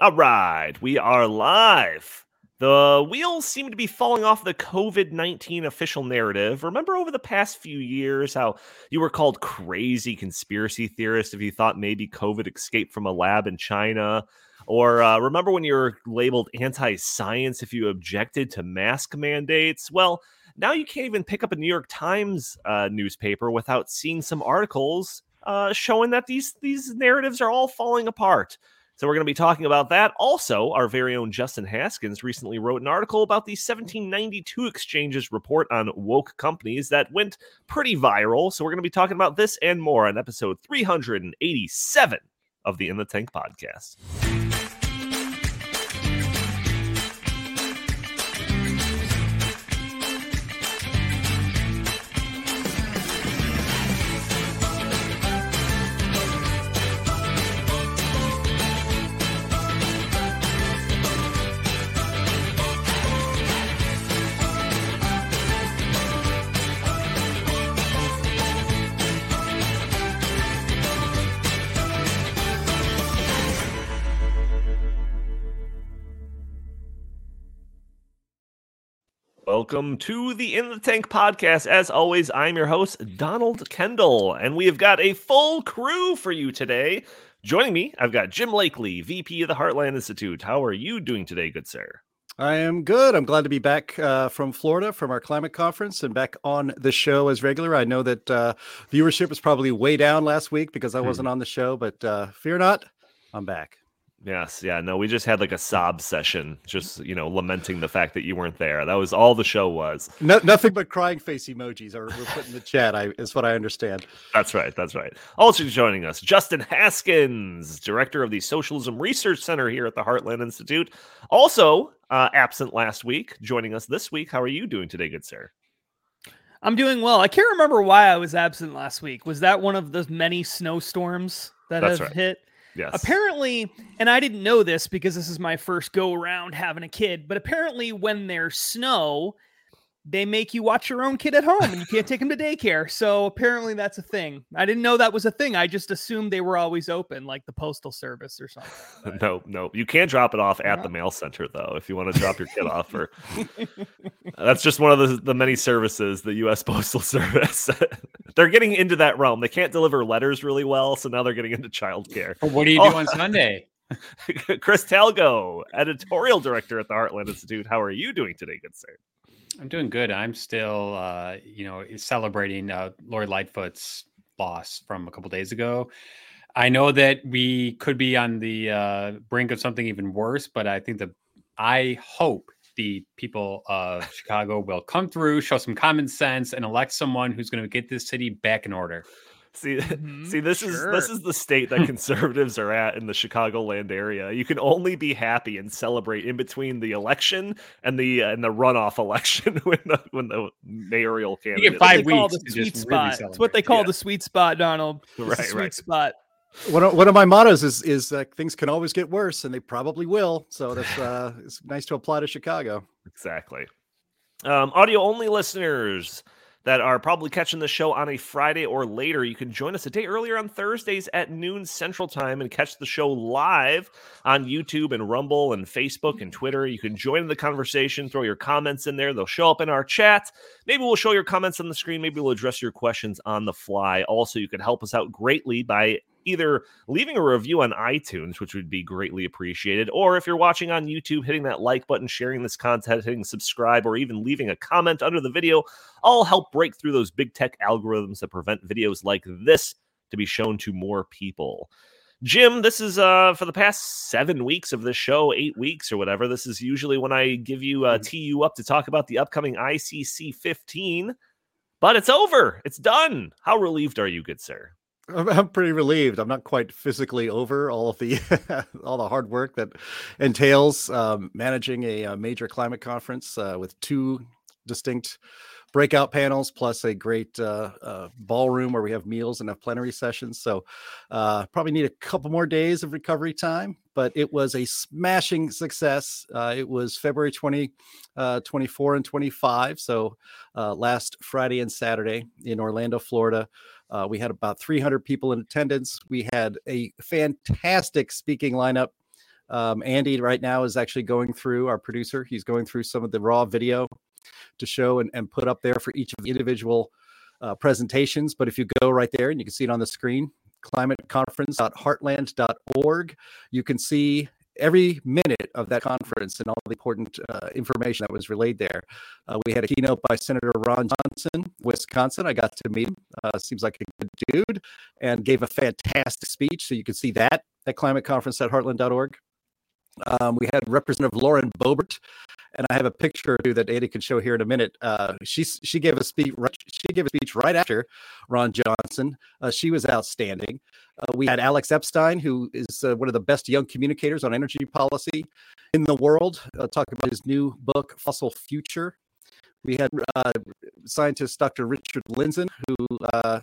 All right, we are live. The wheels seem to be falling off the COVID 19 official narrative. Remember over the past few years how you were called crazy conspiracy theorist if you thought maybe COVID escaped from a lab in China? Or uh, remember when you were labeled anti science if you objected to mask mandates? Well, now you can't even pick up a New York Times uh, newspaper without seeing some articles uh, showing that these these narratives are all falling apart. So we're going to be talking about that. Also, our very own Justin Haskins recently wrote an article about the 1792 Exchange's report on woke companies that went pretty viral. So we're going to be talking about this and more on episode 387 of the In the Tank podcast. Welcome to the In the Tank podcast. As always, I'm your host, Donald Kendall, and we have got a full crew for you today. Joining me, I've got Jim Lakely, VP of the Heartland Institute. How are you doing today, good sir? I am good. I'm glad to be back uh, from Florida from our climate conference and back on the show as regular. I know that uh, viewership was probably way down last week because I wasn't hmm. on the show, but uh, fear not, I'm back. Yes, yeah, no, we just had like a sob session, just you know, lamenting the fact that you weren't there. That was all the show was. No, nothing but crying face emojis are were put in the chat. I is what I understand. That's right. That's right. Also joining us, Justin Haskins, director of the Socialism Research Center here at the Heartland Institute. Also uh, absent last week, joining us this week. How are you doing today, good sir? I'm doing well. I can't remember why I was absent last week. Was that one of those many snowstorms that That's have right. hit? Yes. Apparently, and I didn't know this because this is my first go around having a kid, but apparently, when there's snow, they make you watch your own kid at home and you can't take him to daycare. So apparently that's a thing. I didn't know that was a thing. I just assumed they were always open, like the postal service or something. But... No, no, you can drop it off at the mail center though if you want to drop your kid off. Or that's just one of the, the many services the U.S. Postal Service. they're getting into that realm. They can't deliver letters really well, so now they're getting into childcare. What do you do oh. on Sunday? Chris Talgo, editorial director at the Heartland Institute. How are you doing today, good sir? I'm doing good. I'm still, uh, you know, celebrating uh, Lori Lightfoot's loss from a couple days ago. I know that we could be on the uh, brink of something even worse, but I think that I hope the people of Chicago will come through, show some common sense, and elect someone who's going to get this city back in order. See, mm-hmm, see, this sure. is this is the state that conservatives are at in the Chicagoland area. You can only be happy and celebrate in between the election and the uh, and the runoff election when the when the mayoral candidate. You get five weeks. The sweet spot. Really it's what they call yeah. the sweet spot, Donald. It's right, sweet right. spot. One of, one of my mottos is is that things can always get worse, and they probably will. So that's uh, it's nice to apply to Chicago. Exactly. Um, audio only listeners that are probably catching the show on a Friday or later, you can join us a day earlier on Thursdays at noon Central Time and catch the show live on YouTube and Rumble and Facebook and Twitter. You can join the conversation, throw your comments in there. They'll show up in our chat. Maybe we'll show your comments on the screen. Maybe we'll address your questions on the fly. Also, you can help us out greatly by either leaving a review on iTunes, which would be greatly appreciated, or if you're watching on YouTube, hitting that like button, sharing this content, hitting subscribe, or even leaving a comment under the video, all help break through those big tech algorithms that prevent videos like this to be shown to more people. Jim, this is uh for the past seven weeks of this show, eight weeks or whatever. This is usually when I give you uh, mm-hmm. tee you up to talk about the upcoming ICC 15, but it's over. It's done. How relieved are you, good sir? I'm pretty relieved. I'm not quite physically over all of the all the hard work that entails um, managing a, a, major climate conference uh, with two distinct breakout panels plus a great uh, uh, ballroom where we have meals and have plenary sessions. So uh, probably need a couple more days of recovery time, but it was a smashing success. Uh, it was February 20, uh, 24 and 25. So last Friday and Saturday in Orlando, Florida. Uh, we had about 300 people in attendance. We had a fantastic speaking lineup. Um, Andy right now is actually going through our producer. He's going through some of the raw video to show and, and put up there for each of the individual uh, presentations. But if you go right there and you can see it on the screen, climateconference.heartland.org, you can see every minute of that conference and all the important uh, information that was relayed there. Uh, we had a keynote by Senator Ron Johnson, Wisconsin. I got to meet him. Uh, seems like a good dude and gave a fantastic speech. So you can see that at climateconference.heartland.org. Um, we had Representative Lauren Boebert, and I have a picture or that Ada can show here in a minute. Uh, she she gave a speech. She gave a speech right after Ron Johnson. Uh, she was outstanding. Uh, we had Alex Epstein, who is uh, one of the best young communicators on energy policy in the world, uh, talking about his new book, Fossil Future. We had uh, scientist Dr. Richard Lindzen, who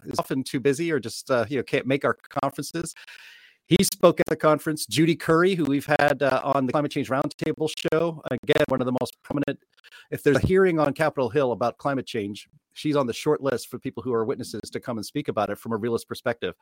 is often too busy or just you know can't make our conferences. He spoke at the conference. Judy Curry, who we've had uh, on the Climate Change Roundtable show, again, one of the most prominent. If there's a hearing on Capitol Hill about climate change, she's on the short list for people who are witnesses to come and speak about it from a realist perspective.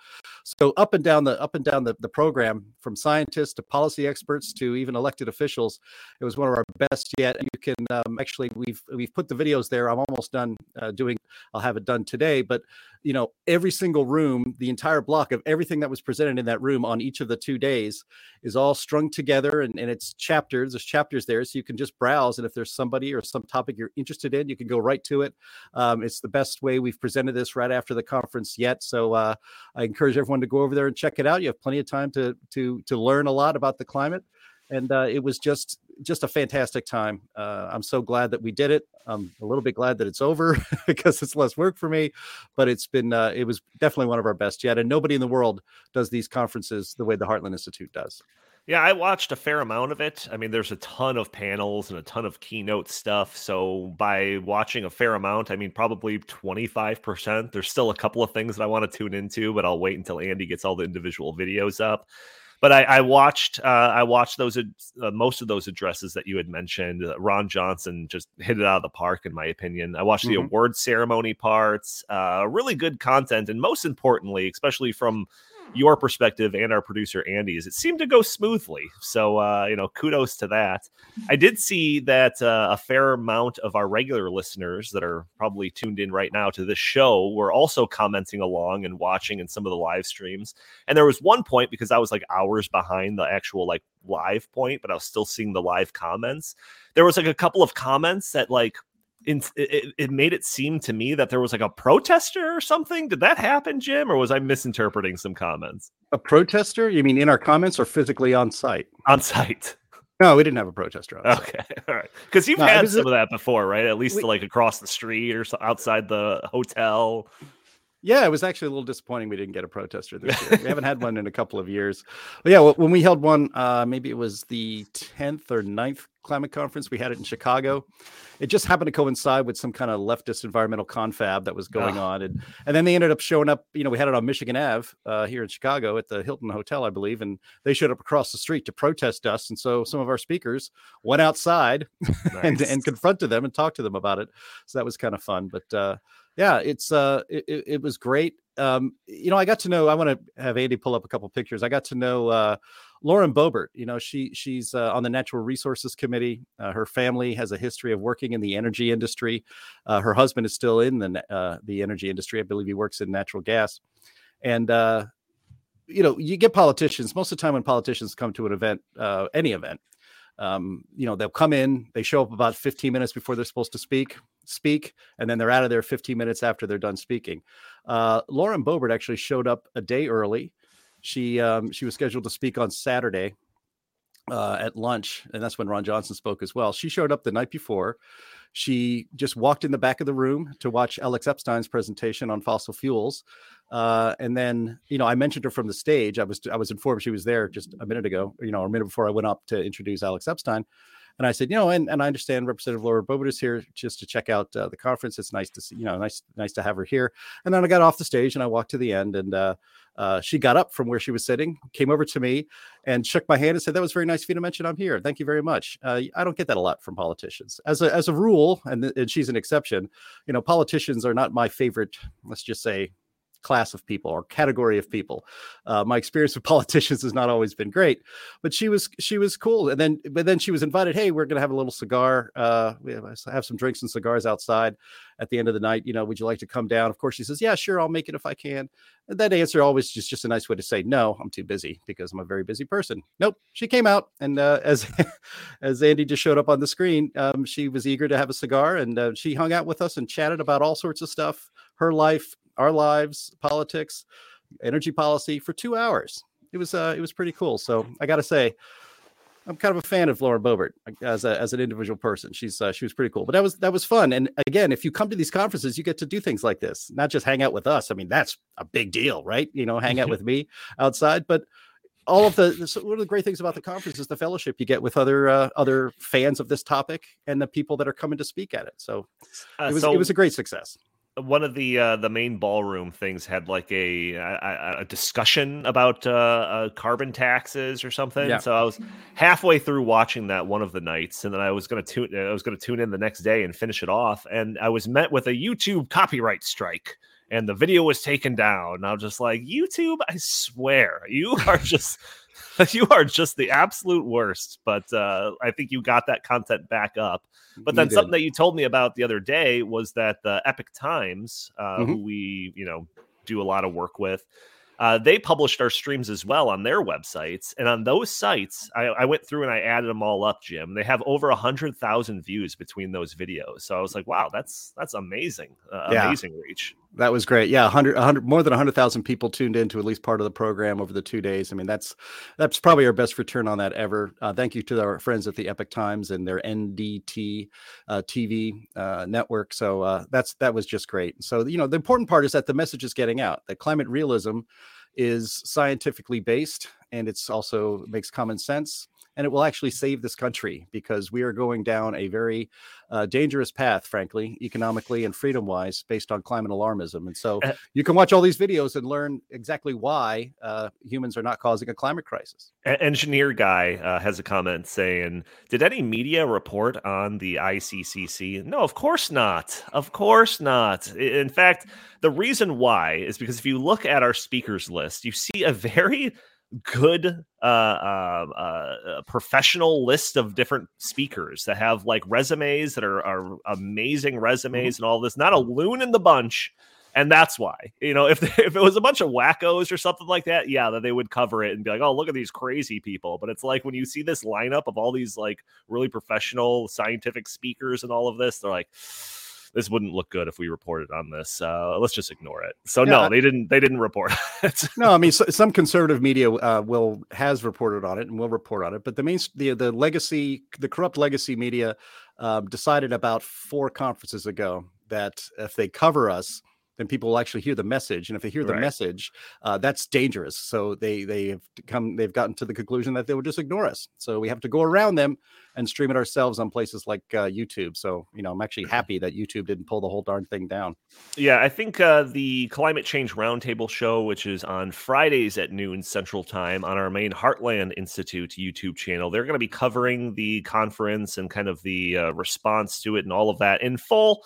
So up and down the up and down the, the program, from scientists to policy experts to even elected officials, it was one of our best yet. You can um, actually we've we've put the videos there. I'm almost done uh, doing. I'll have it done today, but you know every single room, the entire block of everything that was presented in that room on each of the two days is all strung together and, and it's chapters. There's chapters there, so you can just browse and if there's somebody or some topic you're interested in, you can go right to it. Um, it's the best way we've presented this right after the conference yet. So uh, I encourage everyone to go over there and check it out. You have plenty of time to to to learn a lot about the climate, and uh, it was just just a fantastic time. Uh, I'm so glad that we did it. I'm a little bit glad that it's over because it's less work for me, but it's been uh, it was definitely one of our best yet. And nobody in the world does these conferences the way the Heartland Institute does. Yeah, I watched a fair amount of it. I mean, there's a ton of panels and a ton of keynote stuff. So by watching a fair amount, I mean probably 25%. There's still a couple of things that I want to tune into, but I'll wait until Andy gets all the individual videos up. But I, I watched, uh, I watched those uh, most of those addresses that you had mentioned. Uh, Ron Johnson just hit it out of the park, in my opinion. I watched mm-hmm. the award ceremony parts, uh, really good content, and most importantly, especially from your perspective and our producer Andy's, it seemed to go smoothly. So, uh, you know, kudos to that. I did see that uh, a fair amount of our regular listeners that are probably tuned in right now to this show were also commenting along and watching in some of the live streams. And there was one point because I was like hours behind the actual like live point, but I was still seeing the live comments. There was like a couple of comments that like in, it, it made it seem to me that there was like a protester or something. Did that happen, Jim, or was I misinterpreting some comments? A protester? You mean in our comments or physically on site? On site. No, we didn't have a protester. Okay, all right. Because you've no, had some a, of that before, right? At least we, like across the street or so, outside the hotel. Yeah, it was actually a little disappointing we didn't get a protester this year. we haven't had one in a couple of years. But yeah, when we held one, uh, maybe it was the 10th or 9th climate conference. We had it in Chicago. It just happened to coincide with some kind of leftist environmental confab that was going oh. on. And, and then they ended up showing up. You know, we had it on Michigan Ave uh, here in Chicago at the Hilton Hotel, I believe. And they showed up across the street to protest us. And so some of our speakers went outside nice. and, and confronted them and talked to them about it. So that was kind of fun. But, uh, yeah, it's uh, it, it was great. Um, you know, I got to know. I want to have Andy pull up a couple pictures. I got to know uh, Lauren Boebert. You know, she she's uh, on the Natural Resources Committee. Uh, her family has a history of working in the energy industry. Uh, her husband is still in the uh, the energy industry. I believe he works in natural gas. And uh, you know, you get politicians most of the time when politicians come to an event, any event. Um, you know, they'll come in, they show up about 15 minutes before they're supposed to speak speak, and then they're out of there 15 minutes after they're done speaking. Uh, Lauren Boebert actually showed up a day early. She um, she was scheduled to speak on Saturday uh, at lunch, and that's when Ron Johnson spoke as well. She showed up the night before. She just walked in the back of the room to watch Alex Epstein's presentation on fossil fuels, uh, and then you know I mentioned her from the stage. I was I was informed she was there just a minute ago, you know, or a minute before I went up to introduce Alex Epstein. And I said, you know, and, and I understand Representative Laura Boebert is here just to check out uh, the conference. It's nice to see, you know, nice nice to have her here. And then I got off the stage and I walked to the end, and uh, uh, she got up from where she was sitting, came over to me, and shook my hand and said, "That was very nice of you to mention I'm here. Thank you very much." Uh, I don't get that a lot from politicians. As a as a rule, and, and she's an exception. You know, politicians are not my favorite. Let's just say class of people or category of people. Uh, my experience with politicians has not always been great, but she was she was cool. And then but then she was invited. Hey, we're gonna have a little cigar. Uh, we have, have some drinks and cigars outside at the end of the night. You know, would you like to come down? Of course, she says, yeah, sure, I'll make it if I can. And that answer always just just a nice way to say no. I'm too busy because I'm a very busy person. Nope, she came out, and uh, as as Andy just showed up on the screen, um, she was eager to have a cigar, and uh, she hung out with us and chatted about all sorts of stuff, her life, our lives, politics, energy policy for two hours. It was uh, it was pretty cool. So I got to say, I'm kind of a fan of Lauren Boebert as a, as an individual person. She's uh, she was pretty cool. But that was that was fun. And again, if you come to these conferences, you get to do things like this, not just hang out with us. I mean, that's a big deal, right? You know, hang out with me outside, but all of the so one of the great things about the conference is the fellowship you get with other uh, other fans of this topic and the people that are coming to speak at it. So uh, it was so- it was a great success one of the uh, the main ballroom things had like a a, a discussion about uh, uh, carbon taxes or something. Yeah. So I was halfway through watching that one of the nights, and then I was going to tune I was going to tune in the next day and finish it off, and I was met with a YouTube copyright strike. And the video was taken down. And I was just like, YouTube, I swear, you are just you are just the absolute worst. But uh, I think you got that content back up. But then something that you told me about the other day was that the Epoch Times, uh, mm-hmm. who we you know do a lot of work with, uh, they published our streams as well on their websites. And on those sites, I, I went through and I added them all up, Jim. They have over a hundred thousand views between those videos. So I was like, wow, that's that's amazing, uh, yeah. amazing reach. That was great. Yeah, 100, 100 more than 100,000 people tuned into at least part of the program over the two days. I mean, that's that's probably our best return on that ever. Uh, thank you to our friends at the Epoch Times and their NDT uh, TV uh, network. So uh, that's that was just great. So you know, the important part is that the message is getting out. That climate realism is scientifically based and it's also makes common sense and it will actually save this country because we are going down a very uh, dangerous path, frankly, economically and freedom wise, based on climate alarmism. And so uh, you can watch all these videos and learn exactly why uh, humans are not causing a climate crisis. Engineer guy uh, has a comment saying, "Did any media report on the ICCC?" No, of course not. Of course not. In fact, the reason why is because if you look at our speakers list, you see a very good uh, uh, uh, professional list of different speakers that have like resumes that are, are amazing mm-hmm. resumes mm-hmm. and all this. Not a loon in the bunch. And that's why, you know, if if it was a bunch of wackos or something like that, yeah, that they would cover it and be like, "Oh, look at these crazy people." But it's like when you see this lineup of all these like really professional scientific speakers and all of this, they're like, this wouldn't look good if we reported on this. Uh, let's just ignore it. So yeah. no, they didn't. They didn't report it. no, I mean so, some conservative media uh, will has reported on it and will report on it, but the main the the legacy the corrupt legacy media uh, decided about four conferences ago that if they cover us then people will actually hear the message and if they hear the right. message uh, that's dangerous. So they they have come they've gotten to the conclusion that they would just ignore us. So we have to go around them and stream it ourselves on places like uh, youtube. So you know i'm actually happy that youtube didn't pull the whole darn thing down. Yeah i think uh, the climate change roundtable show which is on fridays at noon central time on our main heartland institute youtube channel they're going to be covering the conference and kind of the uh, response to it and all of that in full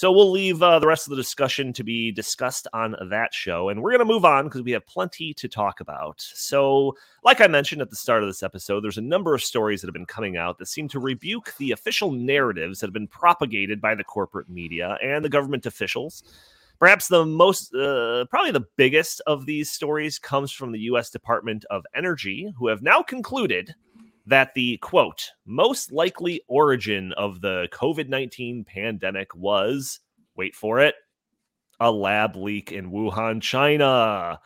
so we'll leave uh, the rest of the discussion to be discussed on that show. And we're going to move on because we have plenty to talk about. So, like I mentioned at the start of this episode, there's a number of stories that have been coming out that seem to rebuke the official narratives that have been propagated by the corporate media and the government officials. Perhaps the most, uh, probably the biggest of these stories comes from the U.S. Department of Energy, who have now concluded that the quote most likely origin of the COVID 19 pandemic was, wait for it, a lab leak in Wuhan, China.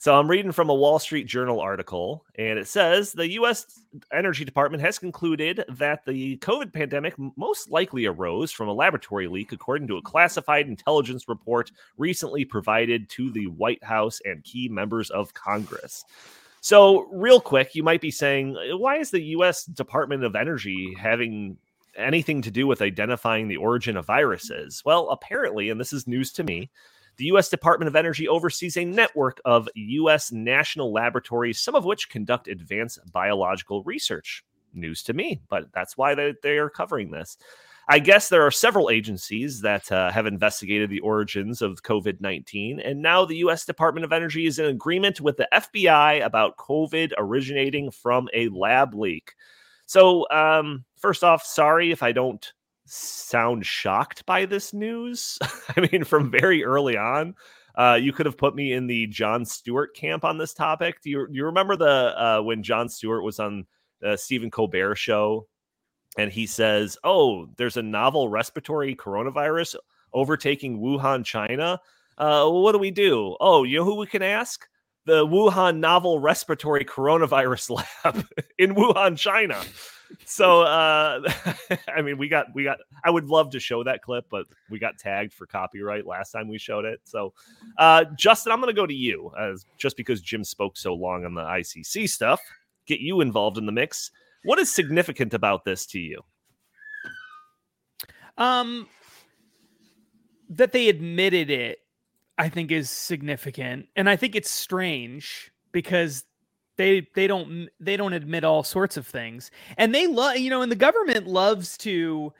So I'm reading from a Wall Street Journal article, and it says the U.S. Energy Department has concluded that the COVID pandemic most likely arose from a laboratory leak, according to a classified intelligence report recently provided to the White House and key members of Congress. So, real quick, you might be saying, uh, why is the US Department of Energy having anything to do with identifying the origin of viruses? Well, apparently, and this is news to me, the U.S. Department of Energy oversees a network of U.S. national laboratories, some of which conduct advanced biological research. News to me, but that's why they, they are covering this. I guess there are several agencies that uh, have investigated the origins of COVID 19, and now the U.S. Department of Energy is in agreement with the FBI about COVID originating from a lab leak. So, um, first off, sorry if I don't sound shocked by this news. I mean, from very early on, uh, you could have put me in the Jon Stewart camp on this topic. Do you, you remember the uh, when Jon Stewart was on the Stephen Colbert show and he says, "Oh, there's a novel respiratory coronavirus overtaking Wuhan, China. Uh, what do we do? Oh, you know who we can ask? The Wuhan novel respiratory coronavirus lab in Wuhan, China." So, uh, I mean, we got we got. I would love to show that clip, but we got tagged for copyright last time we showed it. So, uh, Justin, I'm going to go to you, as just because Jim spoke so long on the ICC stuff, get you involved in the mix. What is significant about this to you? Um, that they admitted it, I think, is significant, and I think it's strange because they they don't they don't admit all sorts of things, and they love you know, and the government loves to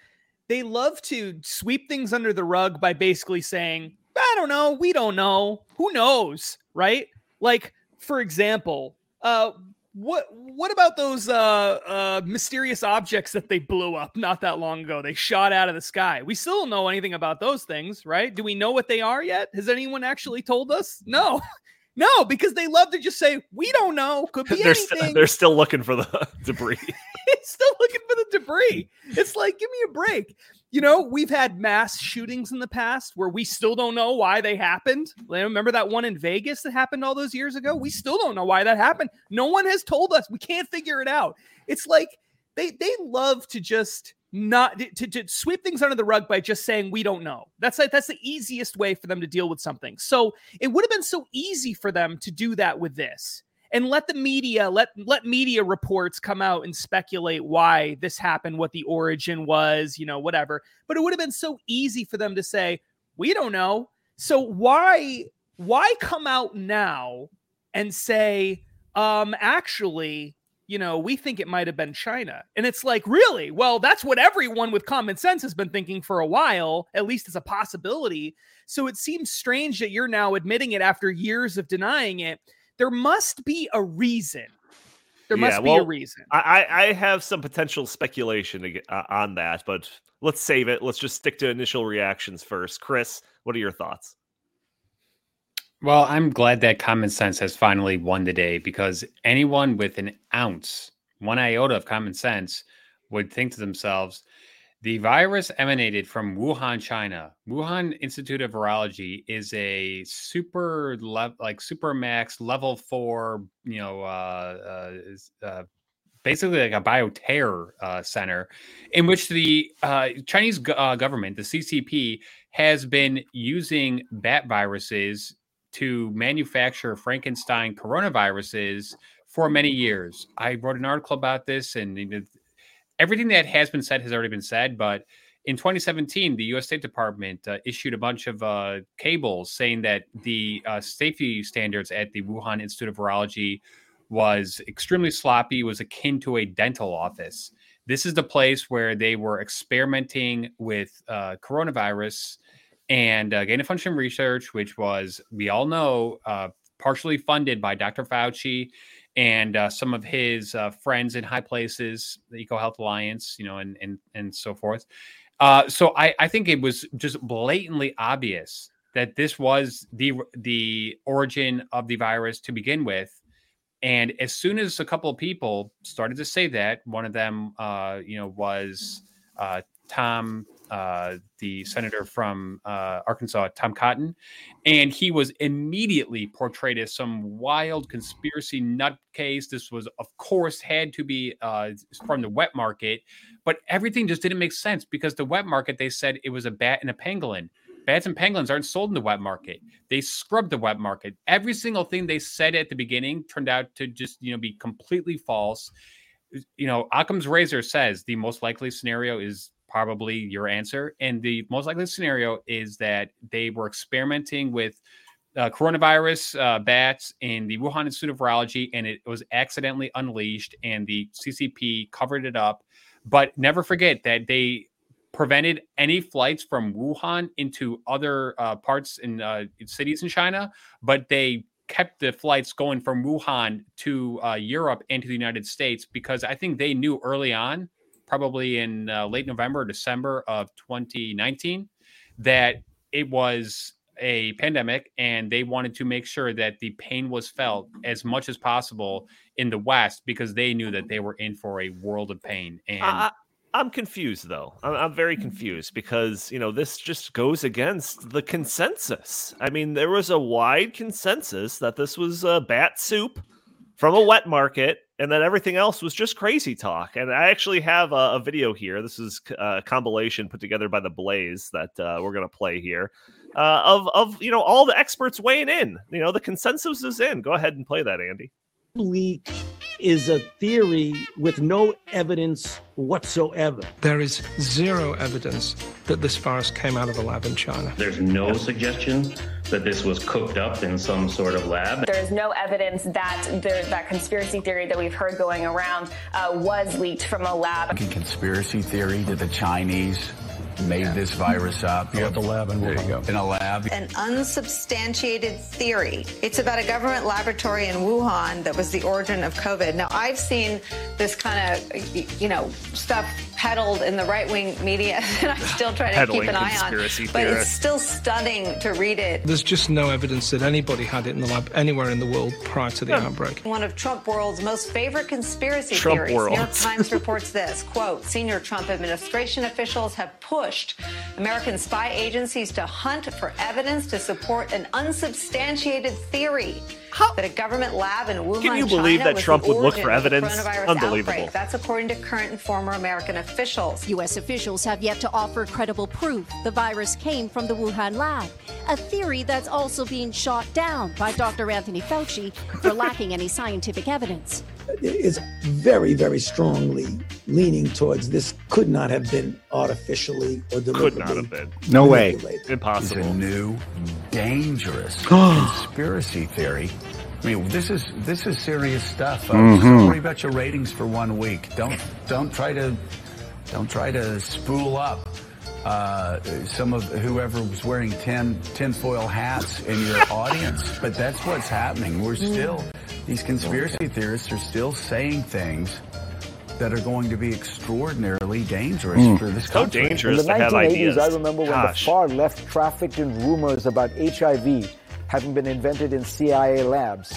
they love to sweep things under the rug by basically saying, I don't know, we don't know, who knows, right? Like, for example, uh, what what about those uh, uh, mysterious objects that they blew up not that long ago? They shot out of the sky. We still don't know anything about those things, right? Do we know what they are yet? Has anyone actually told us? No. No, because they love to just say, we don't know. Could be they're anything. St- they're still looking for the debris. still looking for the debris. It's like, give me a break. You know, we've had mass shootings in the past where we still don't know why they happened. Remember that one in Vegas that happened all those years ago? We still don't know why that happened. No one has told us. We can't figure it out. It's like they they love to just not to, to sweep things under the rug by just saying we don't know. That's like that's the easiest way for them to deal with something. So it would have been so easy for them to do that with this and let the media let let media reports come out and speculate why this happened what the origin was you know whatever. But it would have been so easy for them to say we don't know. So why why come out now and say um actually you know we think it might have been china. And it's like really? Well that's what everyone with common sense has been thinking for a while at least as a possibility. So it seems strange that you're now admitting it after years of denying it there must be a reason. There yeah, must be well, a reason. I, I have some potential speculation to get, uh, on that, but let's save it. Let's just stick to initial reactions first. Chris, what are your thoughts? Well, I'm glad that common sense has finally won the day because anyone with an ounce, one iota of common sense would think to themselves, the virus emanated from Wuhan, China. Wuhan Institute of Virology is a super level, like super max level four, you know, uh, uh, uh, basically like a bioterror uh, center in which the uh, Chinese go- uh, government, the CCP, has been using bat viruses to manufacture Frankenstein coronaviruses for many years. I wrote an article about this, and everything that has been said has already been said, but in 2017, the U.S. State Department uh, issued a bunch of uh, cables saying that the uh, safety standards at the Wuhan Institute of Virology was extremely sloppy, was akin to a dental office. This is the place where they were experimenting with uh, coronavirus and uh, gain of function research, which was, we all know, uh, partially funded by Dr. Fauci and uh, some of his uh, friends in high places, the EcoHealth Alliance, you know, and and and so forth. Uh, so I, I think it was just blatantly obvious that this was the the origin of the virus to begin with. And as soon as a couple of people started to say that, one of them, uh, you know, was uh, Tom uh, the senator from uh, Arkansas, Tom Cotton, and he was immediately portrayed as some wild conspiracy nutcase. This was, of course, had to be uh, from the wet market, but everything just didn't make sense because the wet market they said it was a bat and a pangolin. Bats and pangolins aren't sold in the wet market. They scrubbed the wet market. Every single thing they said at the beginning turned out to just you know be completely false. You know, Occam's razor says the most likely scenario is probably your answer. And the most likely scenario is that they were experimenting with uh, coronavirus uh, bats in the Wuhan Institute of Virology, and it was accidentally unleashed, and the CCP covered it up. But never forget that they prevented any flights from Wuhan into other uh, parts in uh, cities in China, but they kept the flights going from Wuhan to uh, Europe and to the United States because I think they knew early on, probably in uh, late November or December of 2019, that it was a pandemic and they wanted to make sure that the pain was felt as much as possible in the West because they knew that they were in for a world of pain. And I, I'm confused though. I'm, I'm, very confused because you know this just goes against the consensus. I mean, there was a wide consensus that this was uh, bat soup from a wet market, and then everything else was just crazy talk. And I actually have a, a video here. This is uh, a compilation put together by the Blaze that uh, we're going to play here uh, of of you know all the experts weighing in. You know, the consensus is in. Go ahead and play that, Andy. Leak is a theory with no evidence whatsoever. There is zero evidence that this virus came out of a lab in China. There's no suggestion that this was cooked up in some sort of lab. There's no evidence that there, that conspiracy theory that we've heard going around uh, was leaked from a lab. Conspiracy theory that the Chinese made this virus up. You're at the lab in There you Wuhan. go. In a lab. An unsubstantiated theory. It's about a government laboratory in Wuhan that was the origin of COVID. Now, I've seen this kind of, you know, stuff peddled in the right wing media, and I'm still try to Peddling keep an eye on. conspiracy But it's still stunning to read it. There's just no evidence that anybody had it in the lab anywhere in the world prior to the outbreak. One of Trump world's most favorite conspiracy Trump theories. world. New York Times reports this quote, senior Trump administration officials have American spy agencies to hunt for evidence to support an unsubstantiated theory that a government lab in Wuhan, Can you believe China that Trump would look for evidence? coronavirus Unbelievable. outbreak. That's according to current and former American officials. U.S. officials have yet to offer credible proof the virus came from the Wuhan lab, a theory that's also being shot down by Dr. Anthony Fauci for lacking any scientific evidence. It's very, very strongly leaning towards this could not have been artificially or deliberately. Could deliberately not have been No way. manipulated. It's a new, dangerous conspiracy theory. I mean, this is this is serious stuff. folks. Mm-hmm. Don't worry about your ratings for one week. Don't don't try to don't try to spool up uh, some of whoever was wearing tin tinfoil hats in your audience. But that's what's happening. We're mm. still these conspiracy theorists are still saying things that are going to be extraordinarily dangerous mm. for this country. So country. dangerous to have ideas. I remember Gosh. When the far left trafficked in rumors about HIV having been invented in CIA labs.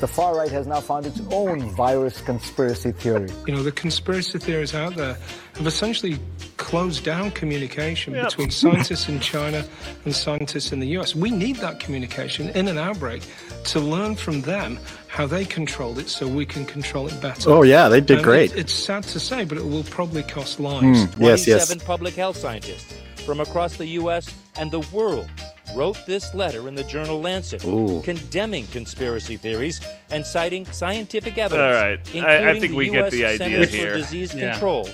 The far right has now found its own virus conspiracy theory. You know, the conspiracy theories out there have essentially closed down communication Yep. between scientists in China and scientists in the US. We need that communication in an outbreak to learn from them how they controlled it so we can control it better. Oh yeah, they did Um, great. it- it's sad to say, but it will probably cost lives. Mm, yes, yes. 27 public health scientists from across the U.S. and the world wrote this letter in the journal Lancet, Ooh. condemning conspiracy theories and citing scientific evidence. All right, I, I including think the we get US the idea Centers here. For Disease Yeah. Control.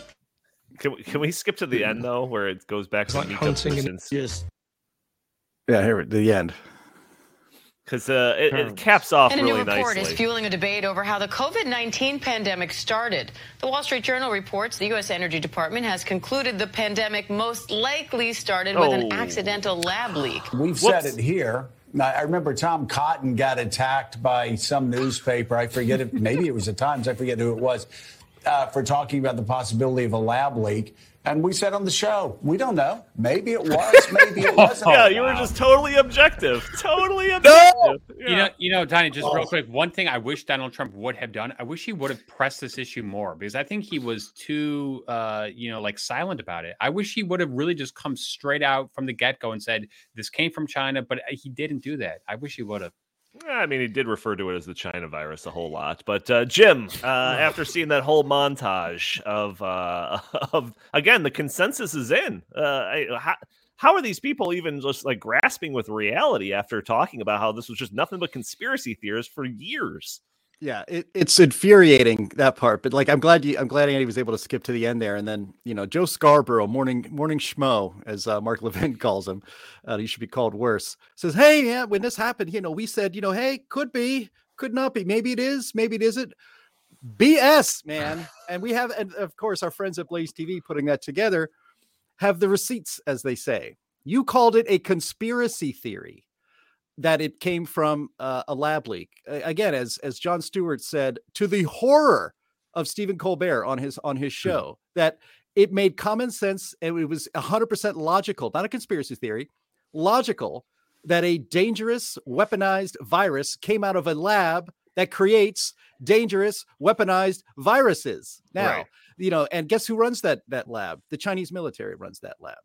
Can we, can we skip to the end though, where it goes back to like meet hunting and- Just Yeah, here at the end. Because uh, it, it caps off And a new report nicely. is fueling a debate over how the COVID 19 pandemic started. The Wall Street Journal reports the U.S. Energy Department has concluded the pandemic most likely started with an Oh. accidental lab leak. We've Whoops. said it here. Now, I remember Tom Cotton got attacked by some newspaper. I forget it. Maybe it was the Times. I forget who it was uh, for talking about the possibility of a lab leak. And we said on the show, we don't know. Maybe it was. Maybe it wasn't. yeah, you were just totally objective. Totally objective. You Yeah. know, you know, Tiny, just Oh. real quick, one thing I wish Donald Trump would have done, I wish he would have pressed this issue more because I think he was too, uh, you know, like silent about it. I wish he would have really just come straight out from the get go and said this came from China, but uh, he didn't do that. I wish he would have. Yeah, I mean, he did refer to it as the China virus a whole lot. But uh, Jim, uh, after seeing that whole montage of, uh, of again, the consensus is in. Uh, how, how are these people even just like grasping with reality after talking about how this was just nothing but conspiracy theories for years? Yeah, it, it's infuriating that part, but like I'm glad you, I'm glad Andy was able to skip to the end there, and then you know Joe Scarborough, morning morning schmo, as uh, Mark Levin calls him, uh, he should be called worse. Says, hey, yeah, when this happened, you know, we said, you know, hey, could be, could not be, maybe it is, maybe it isn't. BS, man, and we have, and of course, our friends at Blaze TV putting that together. have the receipts, as they say. You called it a conspiracy theory that it came from uh, a lab leak. again, as as Jon Stewart said, to the horror of Stephen Colbert on his on his Hmm. show, that it made common sense and it was 100% logical, not a conspiracy theory, logical that a dangerous weaponized virus came out of a lab that creates dangerous weaponized viruses. Now, Right. you know, and guess who runs that that lab? The Chinese military runs that lab.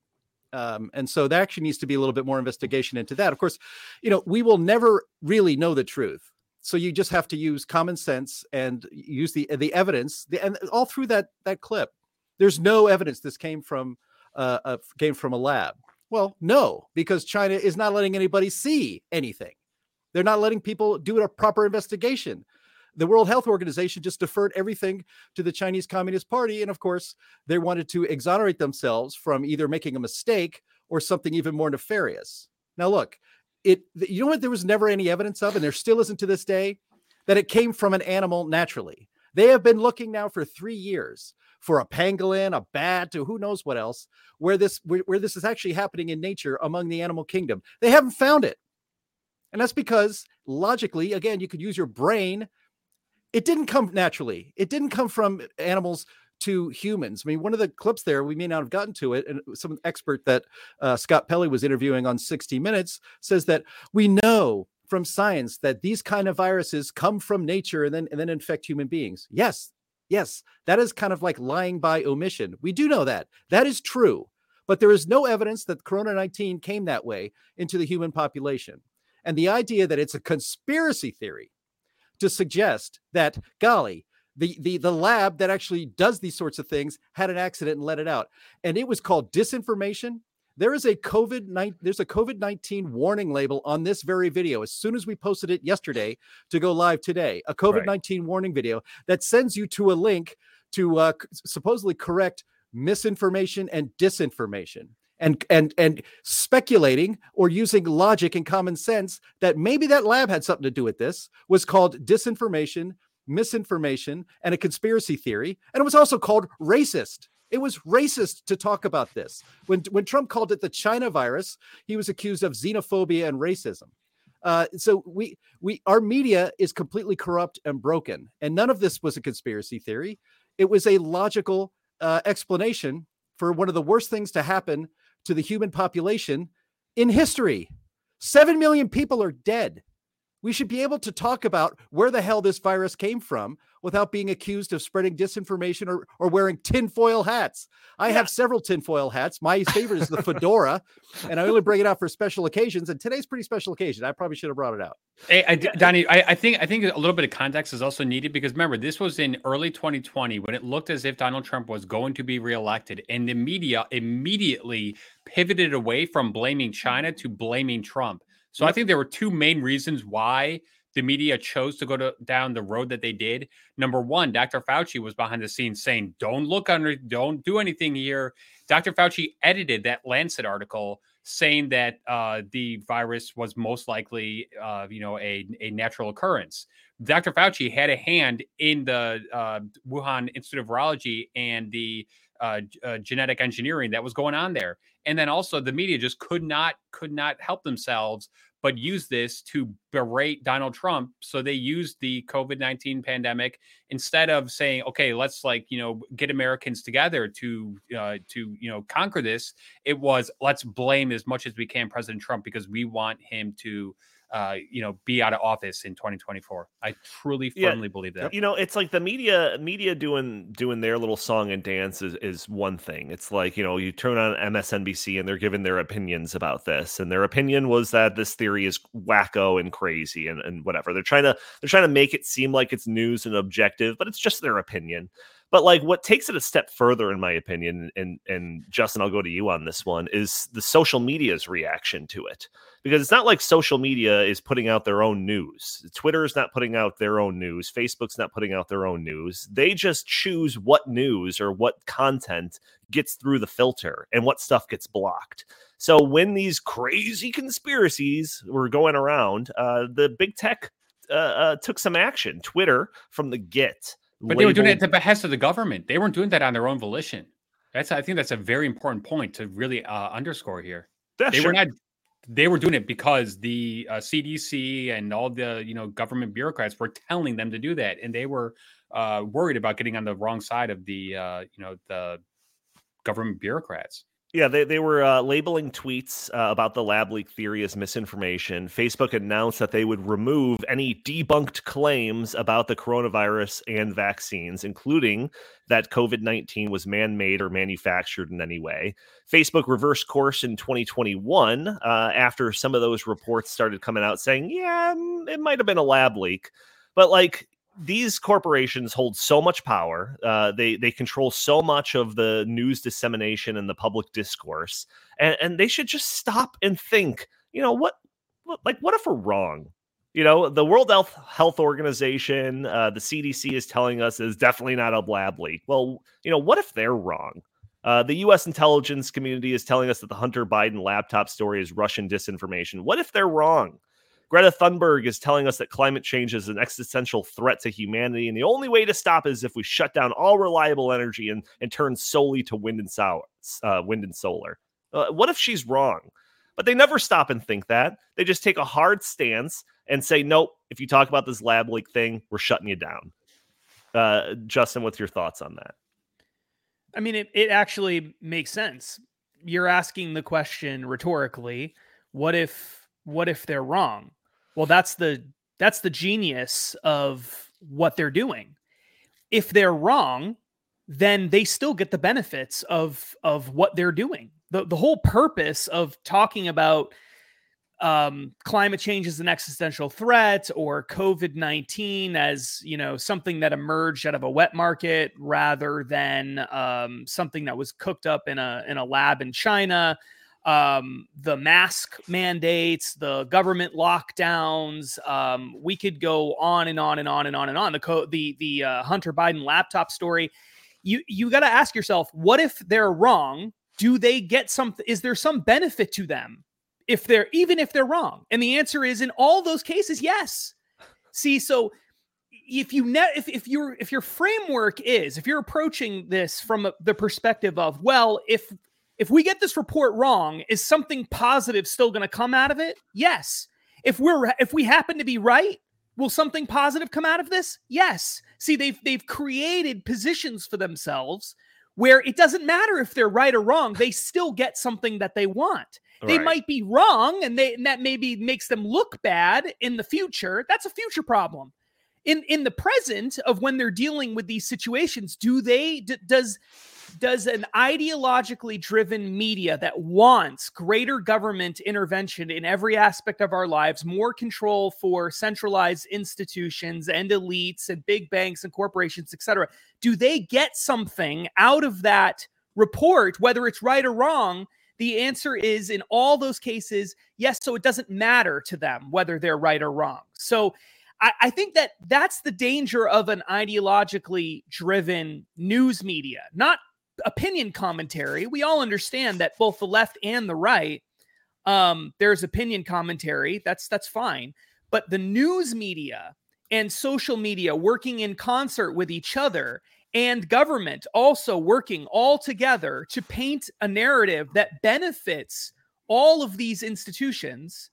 Um, and so there actually needs to be a little bit more investigation into that. Of course, you know, we will never really know the truth. So you just have to use common sense and use the the evidence. The, and all through that that clip, there's no evidence this came from uh, uh came from a lab. Well, no, because China is not letting anybody see anything. They're not letting people do a proper investigation. The World Health Organization just deferred everything to the Chinese Communist Party. And of course, they wanted to exonerate themselves from either making a mistake or something even more nefarious. Now, look, it you know what there was never any evidence of, and there still isn't to this day, that it came from an animal naturally. They have been looking now for three years for a pangolin, a bat, or who knows what else, where this where, where this is actually happening in nature among the animal kingdom. They haven't found it. And that's because logically, again, you could use your brain. It didn't come naturally. It didn't come from animals to humans. I mean, one of the clips there, we may not have gotten to it, and some expert that uh, Scott Pelley was interviewing on 60 Minutes says that we know from science that these kind of viruses come from nature and then and then infect human beings. Yes, yes, that is kind of like lying by omission. We do know that. That is true. But there is no evidence that Corona 19 came that way into the human population. And the idea that it's a conspiracy theory to suggest that, golly, the, the, the lab that actually does these sorts of things had an accident and let it out. And it was called disinformation. There is a COVID 19 there's a COVID 19 warning label on this very video. As soon as we posted it yesterday to go live today, a COVID 19 warning video that sends you to a link to uh, supposedly correct misinformation and disinformation and and and speculating or using logic and common sense that maybe that lab had something to do with this was called disinformation misinformation and a conspiracy theory. And it was also called racist. It was racist to talk about this. When when trump called it the china virus he was accused of xenophobia and racism. Uh, so we we our media is completely corrupt and broken and none of this was a conspiracy theory. It was a logical uh, explanation for one of the worst things to happen to the human population in history. Seven million people are dead. We should be able to talk about where the hell this virus came from without being accused of spreading disinformation or, or wearing tinfoil hats. I have several tinfoil hats. My favorite is the fedora, and I only bring it out for special occasions. And today's pretty special occasion. I probably should have brought it out. Hey, I, Donnie, I, I think I think a little bit of context is also needed because remember this was in early 2020 when it looked as if Donald Trump was going to be reelected, and the media immediately pivoted away from blaming China to blaming Trump. So I think there were two main reasons why the media chose to go to, down the road that they did. Number one, Dr. Fauci was behind the scenes saying, "Don't look under, don't do anything here." Dr. Fauci edited that Lancet article saying that uh, the virus was most likely, uh, you know, a, a natural occurrence. Dr. Fauci had a hand in the uh, Wuhan Institute of Virology and the uh, uh, genetic engineering that was going on there. And then also the media just could not could not help themselves but use this to berate Donald Trump. So they used the COVID 19 pandemic instead of saying, okay, let's like, you know, get Americans together to, uh, to, you know, conquer this. It was let's blame as much as we can President Trump because we want him to, uh, you know, be out of office in 2024. I truly Yeah, firmly believe that. You know, it's like the media media doing doing their little song and dance is, is one thing. It's like, you know, you turn on MSNBC and they're giving their opinions about this. And their opinion was that this theory is wacko and crazy and, and whatever. They're trying to they're trying to make it seem like it's news and objective, but it's just their opinion. But like what takes it a step further, in my opinion, and and Justin, I'll go to you on this one, is the social media's reaction to it. Because it's not like social media is putting out their own news. Twitter is not putting out their own news. Facebook's not putting out their own news. They just choose what news or what content gets through the filter and what stuff gets blocked. So when these crazy conspiracies were going around, uh, the big tech uh, uh, took some action. Twitter from the get. But they were doing it at the behest of the government. They weren't doing that on their own volition. That's I think that's a very important point to really uh, underscore here. Yeah, they sure. were not they were doing it because the uh, CDC and all the you know government bureaucrats were telling them to do that, and they were uh, worried about getting on the wrong side of the uh, you know the government bureaucrats. Yeah, they, they were uh, labeling tweets uh, about the lab leak theory as misinformation. Facebook announced that they would remove any debunked claims about the coronavirus and vaccines, including that COVID 19 was man made or manufactured in any way. Facebook reversed course in 2021 uh, after some of those reports started coming out saying, yeah, mm, it might have been a lab leak. But like, these corporations hold so much power. Uh, they they control so much of the news dissemination and the public discourse, and, and they should just stop and think. You know what, what? Like, what if we're wrong? You know, the World Health Health Organization, uh, the CDC is telling us is definitely not a lab leak. Well, you know, what if they're wrong? Uh, the U.S. intelligence community is telling us that the Hunter Biden laptop story is Russian disinformation. What if they're wrong? Greta Thunberg is telling us that climate change is an existential threat to humanity, and the only way to stop is if we shut down all reliable energy and, and turn solely to wind and, sour, uh, wind and solar. Uh, what if she's wrong? But they never stop and think that. They just take a hard stance and say, nope, if you talk about this lab leak thing, we're shutting you down. Uh, Justin, what's your thoughts on that? I mean, it, it actually makes sense. You're asking the question rhetorically, what if what if they're wrong? Well, that's the that's the genius of what they're doing. If they're wrong, then they still get the benefits of of what they're doing. The the whole purpose of talking about um, climate change as an existential threat or COVID 19 as, you know, something that emerged out of a wet market rather than um, something that was cooked up in a, in a lab in China. Um, the mask mandates, the government lockdowns, um, we could go on and on and on and on and on. The co- the the uh, Hunter Biden laptop story. You you got to ask yourself, what if they're wrong? Do they get something? Is there some benefit to them? if they're even if they're wrong and the answer is in all those cases yes see so if you net if, if your if your framework is if you're approaching this from the perspective of well if if we get this report wrong is something positive still going to come out of it? Yes. If we're if we happen to be right will something positive come out of this? Yes. See they've they've created positions for themselves where it doesn't matter if they're right or wrong they still get something that they want. They Right. might be wrong and they and that maybe makes them look bad in the future. That's a future problem. In in the present of when they're dealing with these situations do they d- does does an ideologically driven media that wants greater government intervention in every aspect of our lives more control for centralized institutions and elites and big banks and corporations etc do they get something out of that report whether it's right or wrong the answer is in all those cases, yes. So it doesn't matter to them whether they're right or wrong. So I, think that that's the danger of an ideologically driven news media, not opinion commentary. We all understand that both the left and the right, um, there's opinion commentary. That's that's fine. But the news media and social media working in concert with each other and government also working all together to paint a narrative that benefits all of these institutions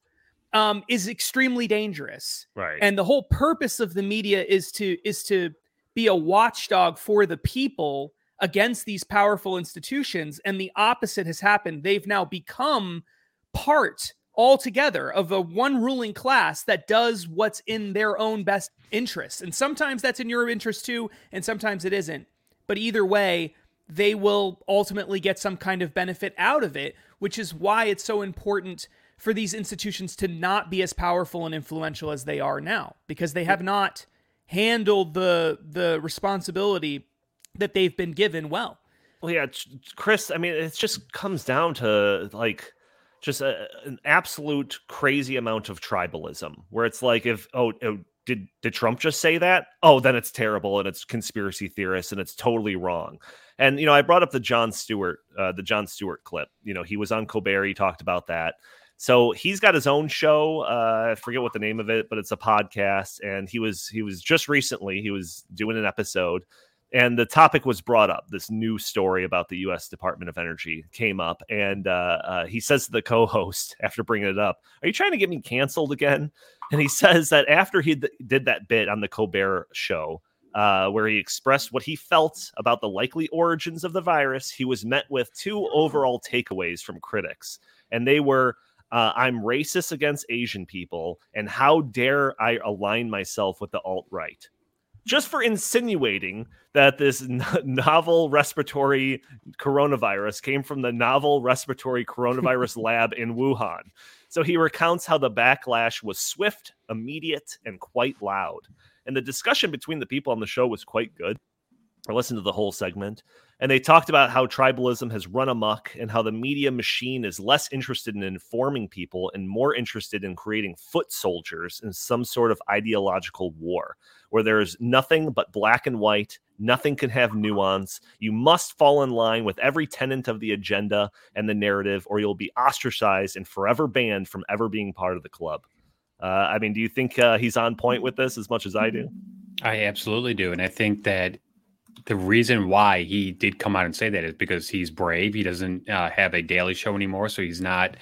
um, is extremely dangerous. Right. And the whole purpose of the media is to is to be a watchdog for the people against these powerful institutions. And the opposite has happened. They've now become part altogether of a one ruling class that does what's in their own best interest. And sometimes that's in your interest too, and sometimes it isn't. But either way, they will ultimately get some kind of benefit out of it, which is why it's so important for these institutions to not be as powerful and influential as they are now because they have not handled the the responsibility that they've been given well. Well, yeah, Chris. I mean, it just comes down to like just a, an absolute crazy amount of tribalism, where it's like, if oh, oh, did did Trump just say that? Oh, then it's terrible and it's conspiracy theorists and it's totally wrong. And you know, I brought up the Jon Stewart, uh, the Jon Stewart clip. You know, he was on Colbert. He talked about that. So he's got his own show. Uh, I forget what the name of it, but it's a podcast. And he was he was just recently he was doing an episode, and the topic was brought up. This new story about the U.S. Department of Energy came up, and uh, uh, he says to the co-host after bringing it up, "Are you trying to get me canceled again?" And he says that after he d- did that bit on the Colbert Show, uh, where he expressed what he felt about the likely origins of the virus, he was met with two overall takeaways from critics, and they were. Uh, I'm racist against Asian people, and how dare I align myself with the alt right? Just for insinuating that this n- novel respiratory coronavirus came from the novel respiratory coronavirus lab in Wuhan. So he recounts how the backlash was swift, immediate, and quite loud. And the discussion between the people on the show was quite good. I listened to the whole segment, and they talked about how tribalism has run amok and how the media machine is less interested in informing people and more interested in creating foot soldiers in some sort of ideological war where there's nothing but black and white. Nothing can have nuance. You must fall in line with every tenant of the agenda and the narrative, or you'll be ostracized and forever banned from ever being part of the club. Uh, I mean, do you think uh, he's on point with this as much as I do? I absolutely do. And I think that the reason why he did come out and say that is because he's brave. He doesn't uh, have a daily show anymore, so he's not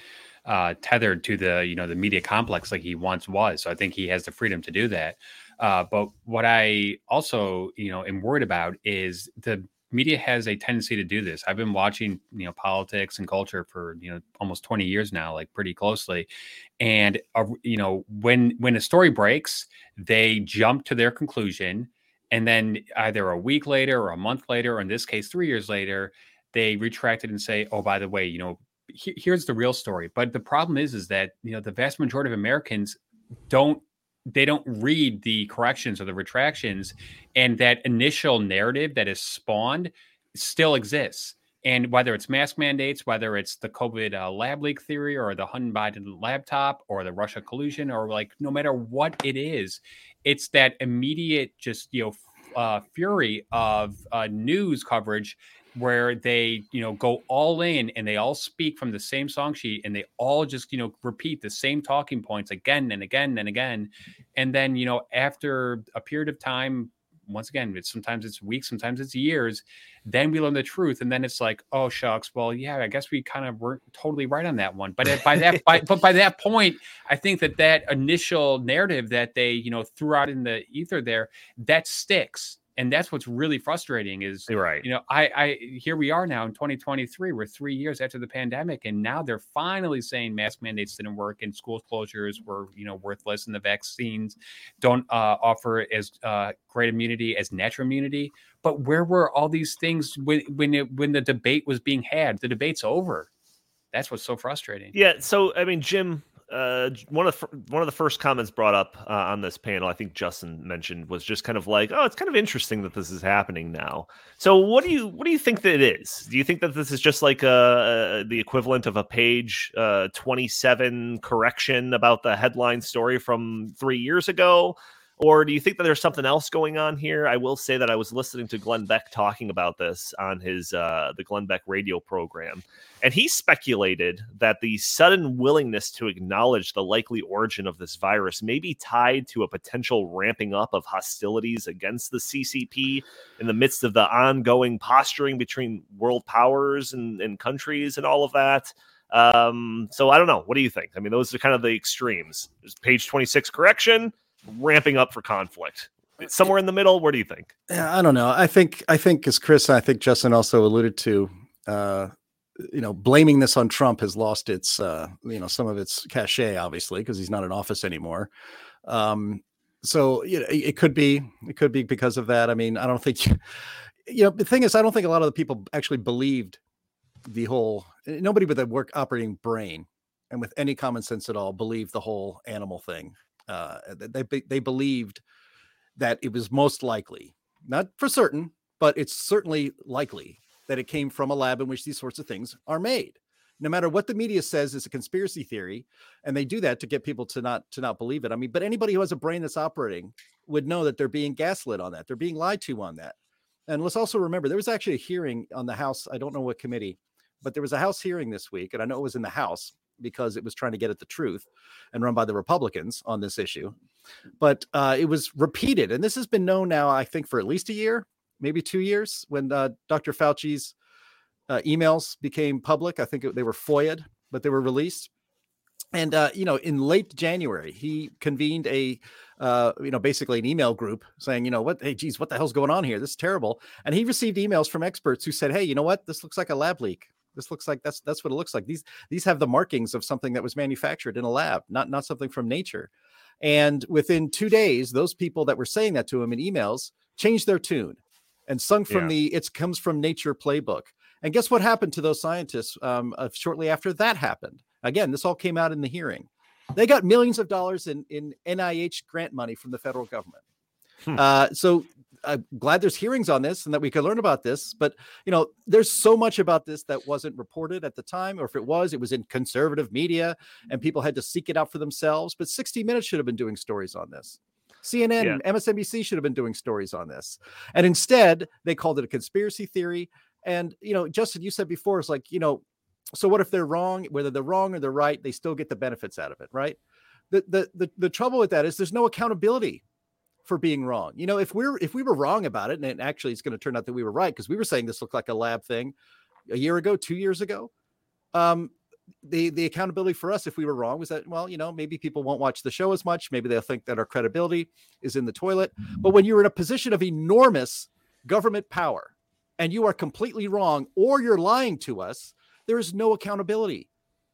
uh, tethered to the you know the media complex like he once was. So I think he has the freedom to do that. Uh, but what I also you know am worried about is the media has a tendency to do this. I've been watching you know politics and culture for you know almost 20 years now, like pretty closely, and uh, you know when when a story breaks, they jump to their conclusion and then either a week later or a month later, or in this case, three years later, they retract it and say, "Oh, by the way, you know, he- here's the real story." But the problem is, is that you know the vast majority of Americans don't they don't read the corrections or the retractions, and that initial narrative that is spawned still exists. And whether it's mask mandates, whether it's the COVID uh, lab leak theory or the Hunter Biden laptop or the Russia collusion, or like no matter what it is, it's that immediate just you know uh, fury of uh, news coverage where they you know go all in and they all speak from the same song sheet and they all just you know repeat the same talking points again and again and again. And then you know after a period of time once again it's sometimes it's weeks sometimes it's years then we learn the truth and then it's like oh shucks well yeah i guess we kind of weren't totally right on that one. But uh, by that by, but by that point i think that that initial narrative that they you know threw out in the ether there that sticks and that's what's really frustrating is right. you know i i here we are now in 2023 we're three years after the pandemic and now they're finally saying mask mandates didn't work and school closures were you know worthless and the vaccines don't uh, offer as uh, great immunity as natural immunity. But where were all these things when when it, when the debate was being had? The debate's over. That's what's so frustrating. Yeah. So, I mean, Jim, uh, one of the, one of the first comments brought up uh, on this panel, I think Justin mentioned, was just kind of like, "Oh, it's kind of interesting that this is happening now." So, what do you what do you think that it is? Do you think that this is just like uh, the equivalent of a page uh, twenty seven correction about the headline story from three years ago? Or do you think that there's something else going on here? I will say that I was listening to Glenn Beck talking about this on his uh, the Glenn Beck radio program, and he speculated that the sudden willingness to acknowledge the likely origin of this virus may be tied to a potential ramping up of hostilities against the CCP in the midst of the ongoing posturing between world powers and, and countries and all of that. Um, so I don't know. What do you think? I mean, those are kind of the extremes. There's page 26 correction, ramping up for conflict. Somewhere in the middle, where do you think? Yeah, I don't know. I think I think as Chris and I think Justin also alluded to, uh, you know, blaming this on Trump has lost its uh, you know, some of its cachet, obviously, because he's not in office anymore. Um, so you know, it, it could be it could be because of that. I mean, I don't think you know, the thing is, I don't think a lot of the people actually believed the whole nobody with a work operating brain and with any common sense at all believed the whole animal thing. Uh, they they they believed that it was most likely, not for certain, but it's certainly likely that it came from a lab in which these sorts of things are made. No matter what the media says is a conspiracy theory, and they do that to get people to not to not believe it. I mean, but anybody who has a brain that's operating would know that they're being gaslit on that. They're being lied to on that. And let's also remember there was actually a hearing on the House. I don't know what committee, but there was a House hearing this week, and I know it was in the House because it was trying to get at the truth and run by the Republicans on this issue. But uh, it was repeated, and this has been known now, I think, for at least a year maybe two years, when uh, Dr. Fauci's uh, emails became public. I think it, they were FOIA'd, but they were released. And uh, you know, in late January, he convened a, uh, you know, basically an email group saying, you know, what, hey, geez, what the hell's going on here? This is terrible. And he received emails from experts who said, hey, you know what, this looks like a lab leak. This looks like that's that's what it looks like. These these have the markings of something that was manufactured in a lab, not not something from nature. And within two days, those people that were saying that to him in emails changed their tune and sung from Yeah. the "It comes from nature" playbook. And guess what happened to those scientists um, uh, shortly after that happened? Again, this all came out in the hearing. They got millions of dollars in, in NIH grant money from the federal government. Hmm. Uh, so I'm glad there's hearings on this and that we can learn about this. But you know, there's so much about this that wasn't reported at the time, or if it was, it was in conservative media, and people had to seek it out for themselves. But 60 Minutes should have been doing stories on this. CNN, Yeah. MSNBC should have been doing stories on this, and instead they called it a conspiracy theory. And you know, Justin, you said before, it's like you know, so what if they're wrong? Whether they're wrong or they're right, they still get the benefits out of it, right? The the the, the trouble with that is there's no accountability for being wrong. You know, if we're if we were wrong about it, and actually it's going to turn out that we were right because we were saying this looked like a lab thing a year ago, two years ago. Um, the the accountability for us if we were wrong was that well, you know, maybe people won't watch the show as much. Maybe they'll think that our credibility is in the toilet. But when you're in a position of enormous government power and you are completely wrong or you're lying to us, there is no accountability.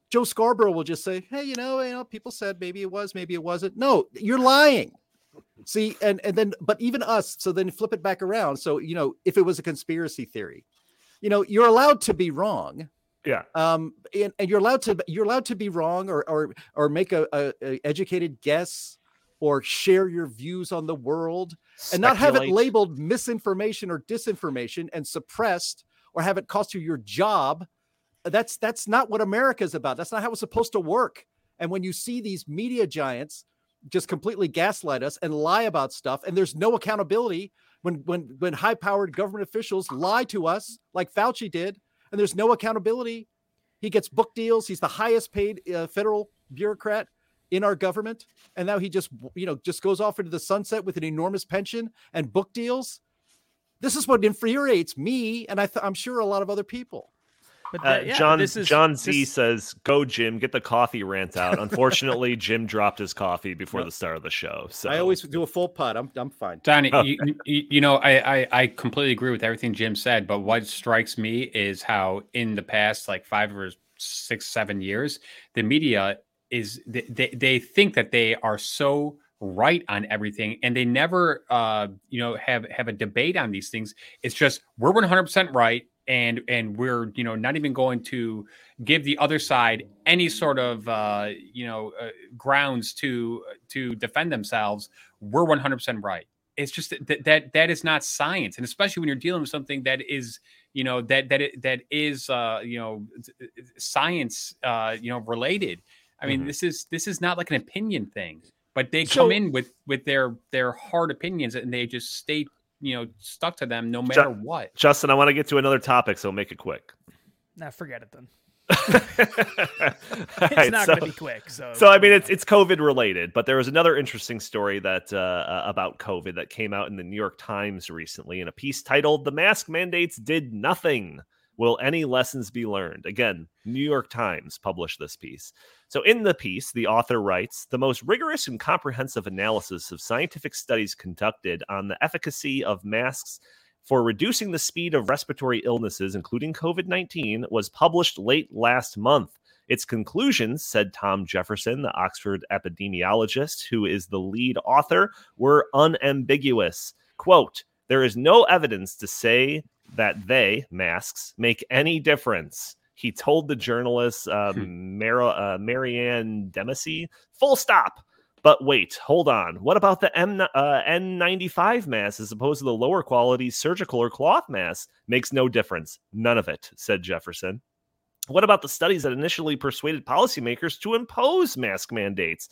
Joe Scarborough will just say, "Hey, you know, you know, people said maybe it was, maybe it wasn't." No, you're lying. See, and and then, but even us. So then flip it back around. So you know, if it was a conspiracy theory, you know, you're allowed to be wrong. Yeah. Um, and, and you're allowed to you're allowed to be wrong or or or make a, a, a educated guess or share your views on the world and not have it labeled misinformation or disinformation and suppressed or have it cost you your job that's that's not what America is about. That's not how it's supposed to work. And when you see these media giants just completely gaslight us and lie about stuff, and there's no accountability when when when high-powered government officials lie to us like Fauci did, and there's no accountability. He gets book deals. He's the highest paid uh, federal bureaucrat in our government, and now he just you know just goes off into the sunset with an enormous pension and book deals. This is what infuriates me, and I I'm sure a lot of other people. But Uh, that- yeah, John this is- John Z this- says, "Go Jim, get the coffee rant out." Unfortunately, Jim dropped his coffee before No. the start of the show. So I always do a full pot. I'm I'm fine. Donnie, Oh. you, you, you know, I, I I completely agree with everything Jim said, but what strikes me is how in the past like five or six, seven years, the media is they, they, they think that they are so right on everything and they never uh you know have have a debate on these things it's just we're 100% right and and we're you know not even going to give the other side any sort of uh you know uh, grounds to to defend themselves we're 100% right it's just that that that is not science and especially when you're dealing with something that is you know that that it, that is uh you know science uh you know related i mean Mhm. this is this is not like an opinion thing but they So- come in with with their their hard opinions and they just stay you know stuck to them no matter what Justin, I want to get to another topic, so make it quick. Nah, forget it then. it's It's not going to be quick. So, So I mean, it's it's COVID related, but there was another interesting story that uh, uh, about COVID that came out in the New York Times recently in a piece titled "The Mask Mandates Did Nothing." Will any lessons be learned? Again, New York Times published this piece. So, in the piece, the author writes The most rigorous and comprehensive analysis of scientific studies conducted on the efficacy of masks for reducing the speed of respiratory illnesses, including COVID 19, was published late last month. Its conclusions, said Tom Jefferson, the Oxford epidemiologist who is the lead author, were unambiguous. Quote, there is no evidence to say that they, masks, make any difference. He told the journalist um, Mar- uh, Maryanne Demasi, full stop. But wait, hold on. What about the M- uh, N95 mask as opposed to the lower quality surgical or cloth mask? Makes no difference. None of it, said Jefferson. What about the studies that initially persuaded policymakers to impose mask mandates?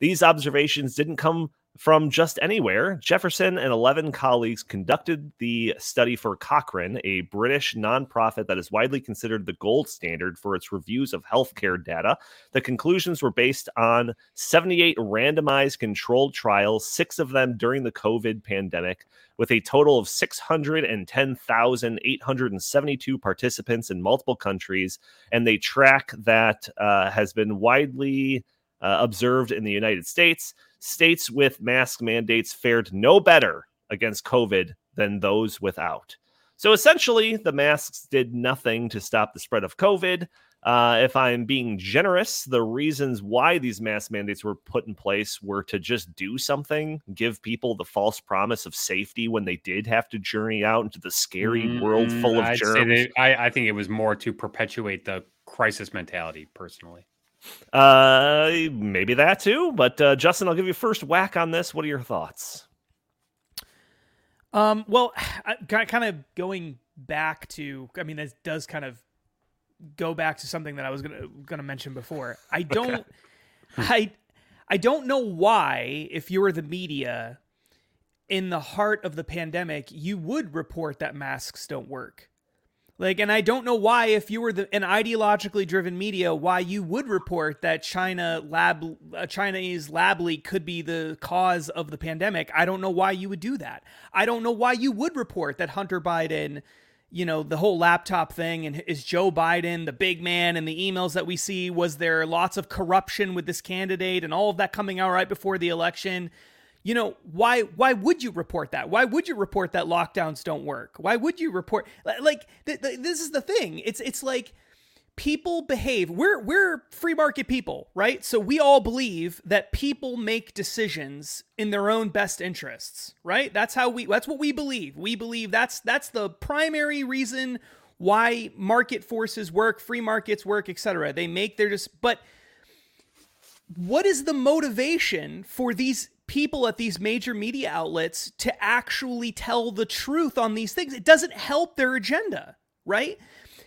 These observations didn't come from just anywhere, Jefferson and 11 colleagues conducted the study for Cochrane, a British nonprofit that is widely considered the gold standard for its reviews of healthcare data. The conclusions were based on 78 randomized controlled trials, six of them during the COVID pandemic, with a total of 610,872 participants in multiple countries. And they track that uh, has been widely uh, observed in the United States. States with mask mandates fared no better against COVID than those without. So essentially, the masks did nothing to stop the spread of COVID. Uh, if I'm being generous, the reasons why these mask mandates were put in place were to just do something, give people the false promise of safety when they did have to journey out into the scary world full of Mm, I'd germs. that- I, I think it was more to perpetuate the crisis mentality, personally. Uh, maybe that too. But uh, Justin, I'll give you first whack on this. What are your thoughts? Um, well, kind of going back to, I mean, this does kind of go back to something that I was gonna gonna mention before. I don't, I, I don't know why, if you were the media, in the heart of the pandemic, you would report that masks don't work. Like, and I don't know why, if you were the, an ideologically driven media, why you would report that China lab, a Chinese lab leak could be the cause of the pandemic. I don't know why you would do that. I don't know why you would report that Hunter Biden, you know, the whole laptop thing, and is Joe Biden the big man? And the emails that we see, was there lots of corruption with this candidate, and all of that coming out right before the election? You know why why would you report that? Why would you report that lockdowns don't work? Why would you report like th- th- this is the thing. It's it's like people behave. We're we're free market people right? So we all believe that people make decisions in their own best interests right? That's how we that's what we believe. We believe that's that's the primary reason why market forces work free markets work etc they make their just but what is the motivation for these people at these major media outlets to actually tell the truth on these things. It doesn't help their agenda right?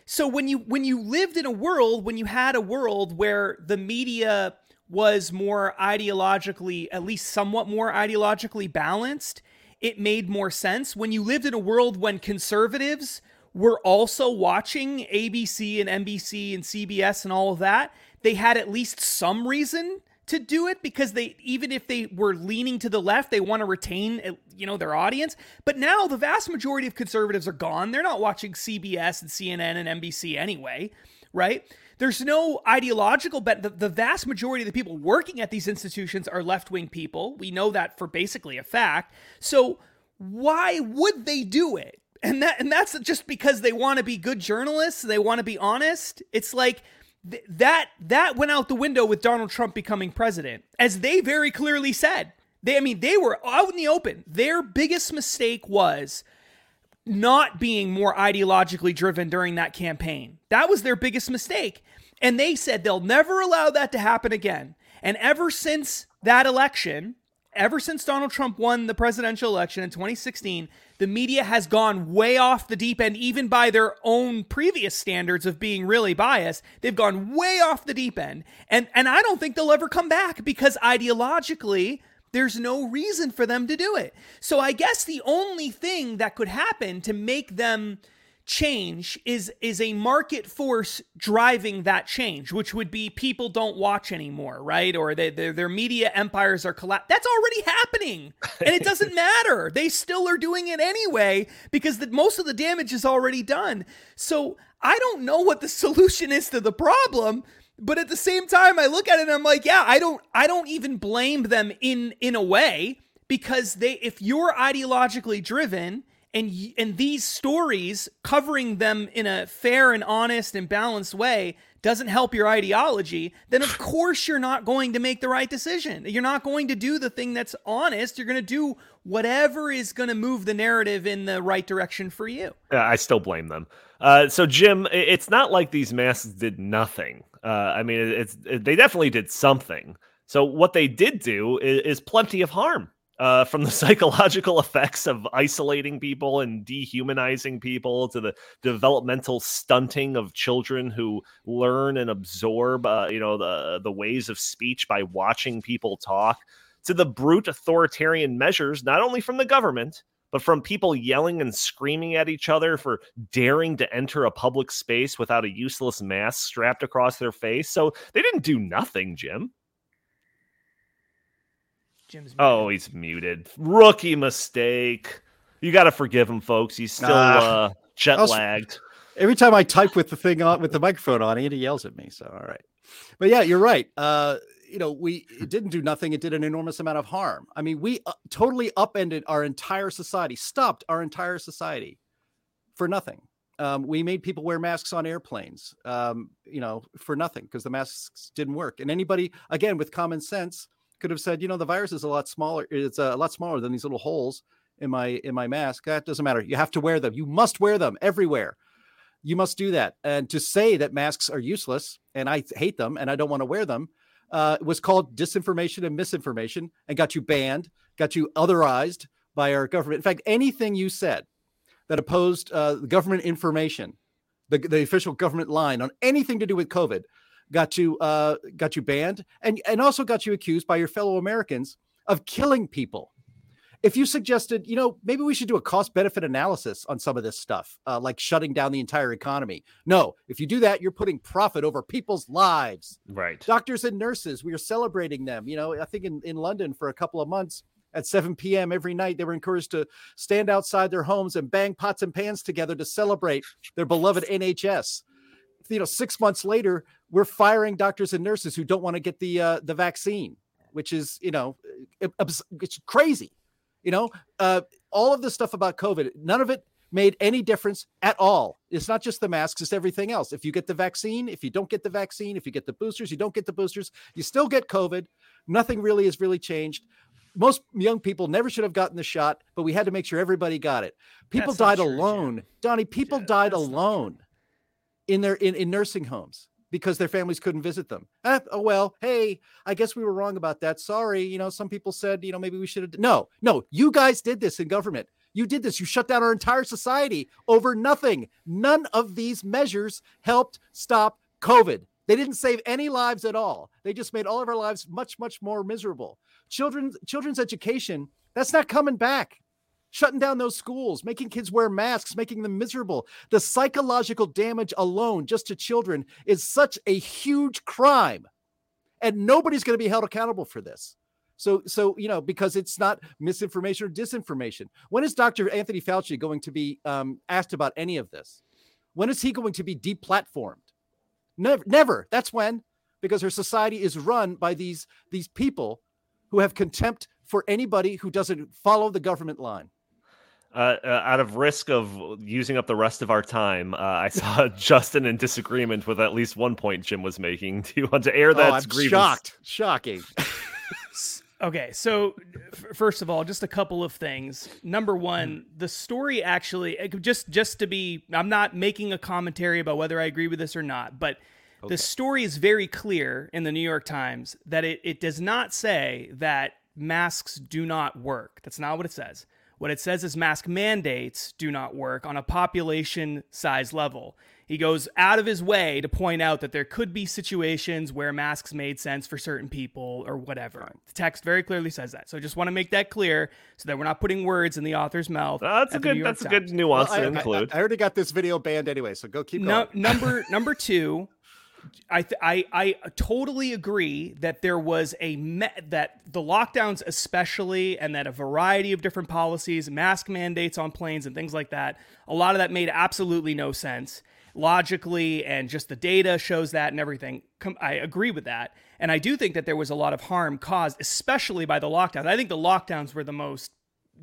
So when you when you lived in a world when you had a world where the media was more ideologically at least somewhat more ideologically balanced it made more sense. When you lived in a world when conservatives were also watching ABC and NBC and CBS and all of that they had at least some reason to do it because they even if they were leaning to the left they want to retain uh, you know their audience. But now the vast majority of conservatives are gone. They're not watching CBS and CNN and NBC anyway right? There's no ideological bet the, the vast majority of the people working at these institutions are left-wing people. We know that for basically a fact. So why would they do it? And that and that's just because they want to be good journalists they want to be honest. It's like th- that that went out the window with Donald Trump becoming president as they very clearly said. They I mean they were out in the open. Their biggest mistake was not being more ideologically driven during that campaign. That was their biggest mistake. And they said they'll never allow that to happen again. And ever since that election ever since Donald Trump won the presidential election in 2016, the media has gone way off the deep end, even by their own previous standards of being really biased. They've gone way off the deep end. And, and I don't think they'll ever come back because ideologically, there's no reason for them to do it. So I guess the only thing that could happen to make them change is is a market force driving that change which would be people don't watch anymore right? Or they, their their media empires are collapsed that's already happening. And it doesn't matter. They still are doing it anyway because the, most of the damage is already done. So i don't know what the solution is to the problem but at the same time i look at it and i'm like yeah i don't i don't even blame them in in a way because they if you're ideologically driven and and these stories covering them in a fair and honest and balanced way doesn't help your ideology then of course you're not going to make the right decision you're not going to do the thing that's honest you're going to do whatever is going to move the narrative in the right direction for you I still blame them. Uh, so Jim, it's not like these masks did nothing. Uh, I mean, it's it, they definitely did something. So what they did do is, is plenty of harm. Uh, from the psychological effects of isolating people and dehumanizing people to the developmental stunting of children who learn and absorb, uh, you know, the the ways of speech by watching people talk, to the brute authoritarian measures, not only from the government, but from people yelling and screaming at each other for daring to enter a public space without a useless mask strapped across their face. So they didn't do nothing, Jim. Jim's Oh, he's muted. Rookie mistake. You got to forgive him, folks. He's still Nah. uh, jet I'll lagged. Every time I type with the thing on with the microphone on, Andy yells at me. So all right, but yeah, you're right. Uh, you know, we it didn't do nothing. It did an enormous amount of harm. I mean, we uh, totally upended our entire society, stopped our entire society for nothing. Um, we made people wear masks on airplanes, um, you know, for nothing because the masks didn't work. And anybody, again, with common sense, could have said, you know, the virus is a lot smaller. It's a lot smaller than these little holes in my in my mask. That doesn't matter. You have to wear them. You must wear them everywhere. You must do that. And to say that masks are useless and I hate them and I don't want to wear them uh, was called disinformation and misinformation and got you banned, got you otherized by our government. In fact, anything you said that opposed uh, government information, the, the official government line on anything to do with COVID, got you uh, got you banned and and also got you accused by your fellow Americans of killing people. If you suggested, you know, maybe we should do a cost benefit analysis on some of this stuff, uh, like shutting down the entire economy. No, if you do that, you're putting profit over people's lives. Right. Doctors and nurses, we are celebrating them. You know, I think in, in London for a couple of months at 7 p.m. every night, they were encouraged to stand outside their homes and bang pots and pans together to celebrate their beloved NHS. You know, six months later, we're firing doctors and nurses who don't want to get the uh, the vaccine, which is you know, it's it's crazy. You know, uh, all of this stuff about COVID, none of it made any difference at all. It's not just the masks, it's everything else. If you get the vaccine, if you don't get the vaccine, if you get the boosters, you don't get the boosters, you still get COVID. Nothing really has really changed. Most young people never should have gotten the shot, but we had to make sure everybody got it. People That's died true, alone. Donnie, people died alone in their in, in nursing homes because their families couldn't visit them. Ah, oh well, hey, I guess we were wrong about that. Sorry, you know, some people said, you know, maybe we should have. No, no, you guys did this in government. You did this. You shut down our entire society over nothing. None of these measures helped stop COVID. They didn't save any lives at all. They just made all of our lives much, much more miserable. Children's children's education, that's not coming back shutting down those schools, making kids wear masks, making them miserable. The psychological damage alone just to children is such a huge crime. And nobody's going to be held accountable for this. So, so you know, because it's not misinformation or disinformation. When is Dr. Anthony Fauci going to be um, asked about any of this? When is he going to be deplatformed? Never, never. That's when, because our society is run by these these people who have contempt for anybody who doesn't follow the government line. Uh, uh, out of risk of using up the rest of our time, uh, I saw Justin in disagreement with at least one point Jim was making. Do you want to air that? oh, I'm grievance? shocked. Shocking. Okay, so f- first of all, just a couple of things. Number one, the story actually just just to be I'm not making a commentary about whether I agree with this or not, but the story is very clear in the New York Times that it, it does not say that masks do not work. That's not what it says. What it says is mask mandates do not work on a population size level. He goes out of his way to point out that there could be situations where masks made sense for certain people or whatever. The text very clearly says that. So I just want to make that clear so that we're not putting words in the author's mouth. That's a at the New good. York That's a good nuance Well, I, to I- include. I, I already got this video banned anyway, so go keep going. No, number number two, I, th- I I totally agree that there was a me- that the lockdowns especially and that a variety of different policies, mask mandates on planes and things like that, a lot of that made absolutely no sense logically and just the data shows that and everything. Com- I agree with that. And I do think that there was a lot of harm caused especially by the lockdowns. I think the lockdowns were the most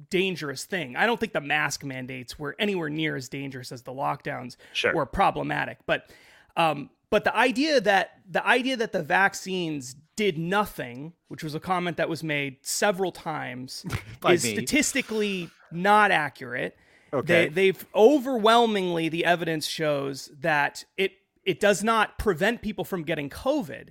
dangerous thing. I don't think the mask mandates were anywhere near as dangerous as the lockdowns Sure. were problematic. But um, but the idea that the idea that the vaccines did nothing, which was a comment that was made several times, is me. statistically not accurate. Okay. They, they've overwhelmingly the evidence shows that it it does not prevent people from getting COVID,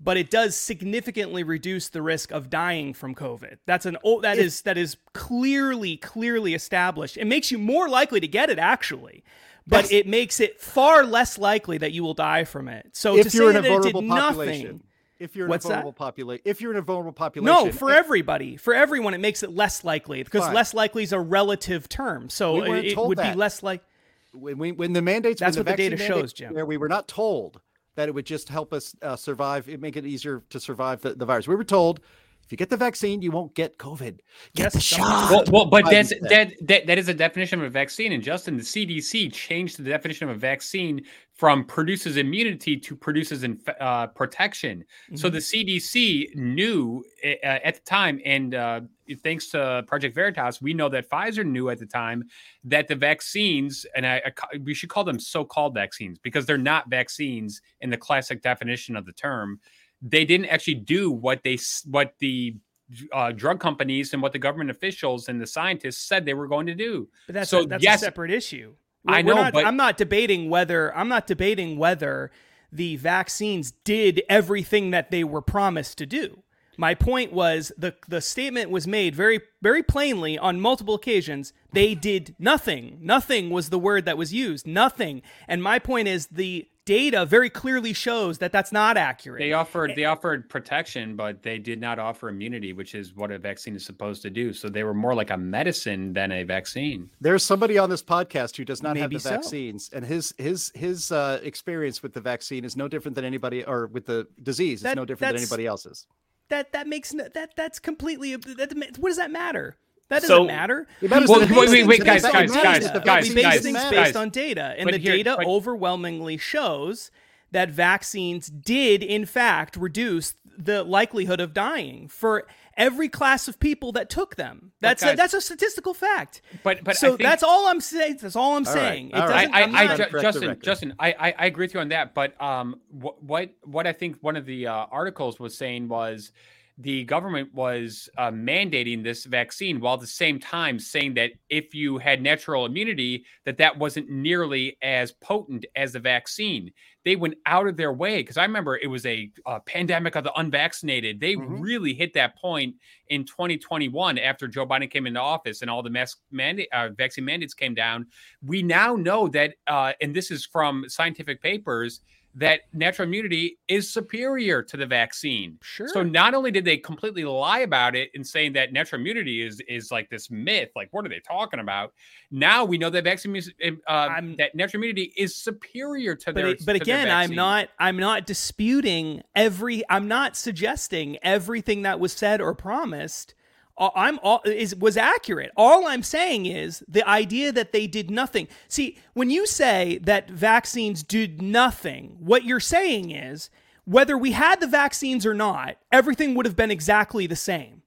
but it does significantly reduce the risk of dying from COVID. That's an oh, that is that is clearly clearly established. It makes you more likely to get it actually. But That's- it makes it far less likely that you will die from it. So If to you're say in a that it did vulnerable nothing, population. If you're in What's a vulnerable population, if you're in a vulnerable population, No, for everybody, for everyone, it makes it less likely because Fine. less likely is a relative term. So We it, it would that. be less like. when we when the mandates That's what the data shows, Jim. Where we were not told that it would just help us uh, survive, it make it easier to survive the, the virus. We were told if you get the vaccine, you won't get COVID. Get the shot. Well, well but that's that, that that is a definition of a vaccine. And Justin, the CDC changed the definition of a vaccine from produces immunity to produces inf- uh, protection. So Mm-hmm. the CDC knew uh, at the time, and uh, thanks to Project Veritas, we know that Pfizer knew at the time that the vaccines, and I, I we should call them so-called vaccines because they're not vaccines in the classic definition of the term. They didn't actually do what they what the uh, drug companies and what the government officials and the scientists said they were going to do. But that's so a, that's yes, a separate issue. I We're know, not- but- I'm not debating whether I'm not debating whether the vaccines did everything that they were promised to do. My point was the the statement was made very very plainly on multiple occasions. They did nothing. Nothing was the word that was used. Nothing. And my point is the data very clearly shows that that's not accurate. They offered they offered protection, but they did not offer immunity, which is what a vaccine is supposed to do. So they were more like a medicine than a vaccine. There's somebody on this podcast who does not have Maybe the so. vaccines, and his his his uh, experience with the vaccine is no different than anybody, or with the disease is That- no different than anybody else's. that that makes no, that that's completely that, what does that matter? That doesn't So- matter. Well, wait, wait, wait, that guys, the guys, vaccines- guys, guys, we base guys, things based on data, and the here- data but- overwhelmingly shows that vaccines did, in fact, reduce the likelihood of dying for every class of people that took them. That's a, that's a statistical fact. But but so think- that's all I'm saying. That's all I'm All right, saying. all It right. doesn't. I, I'm I, Ju- Justin, Justin, I, I, I agree with you on that. But um, what, what, what I think one of the uh, articles was saying was the government was uh, mandating this vaccine while at the same time saying that if you had natural immunity, that that wasn't nearly as potent as the vaccine. They went out of their way because I remember it was a, uh pandemic of the unvaccinated. They really hit that point in 2021 after Joe Biden came into office and all the mask mandate, uh, vaccine mandates came down. We now know that, uh, and this is from scientific papers, that natural immunity is superior to the vaccine. Sure. So not only did they completely lie about it and saying that natural immunity is is like this myth, like what are they talking about? Now we know that vaccine is- uh, that natural immunity is superior to but, their. it- but to their again i'm not i'm not disputing every i'm not suggesting everything that was said or promised i'm all is was accurate all i'm saying is the idea that they did nothing see when you say that vaccines did nothing what you're saying is whether we had the vaccines or not everything would have been exactly the same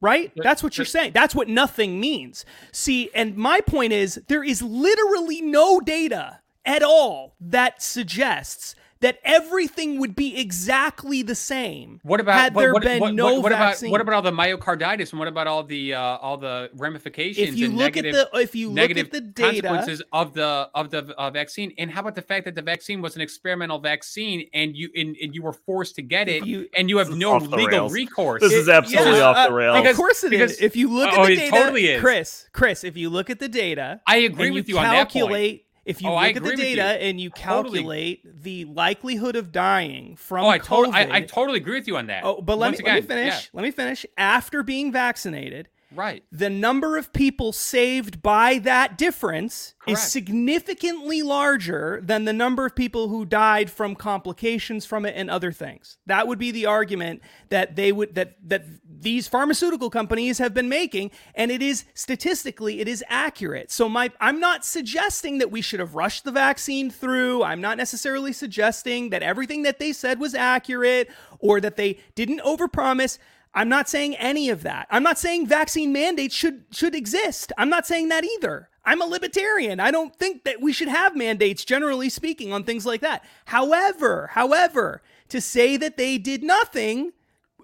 right? That's what you're saying. That's what nothing means. See, and my point is there is literally no data at all that suggests that everything would be exactly the same. What about had there what, been what, no what, what vaccine? about what about all the myocarditis and what about all the uh, all the ramifications? If you and look at the- if you look at negative the data- consequences of the of the uh, vaccine, and how about the fact that the vaccine was an experimental vaccine and you and, and you were forced to get it, and you have no legal rails. recourse? This is absolutely off the rails. of course it is. If you look Oh, at the it data, totally is. Chris, Chris, if you look at the data, I agree and with you on that point. If you Oh, look at the data and you Totally. calculate the likelihood of dying from Oh, I, COVID, I, I totally agree with you on that. Oh, but let me, Once let me finish. yeah. Let me finish. After being vaccinated, Right. the number of people saved by that difference is significantly larger than the number of people who died from complications from it and other things. That would be the argument that they would that that these pharmaceutical companies have been making and it is statistically it is accurate. So my I'm not suggesting that we should have rushed the vaccine through. I'm not necessarily suggesting that everything that they said was accurate or that they didn't overpromise. I'm not saying any of that. I'm not saying vaccine mandates should should exist. I'm not saying that either. I'm a libertarian. I don't think that we should have mandates generally speaking on things like that. However, however, to say that they did nothing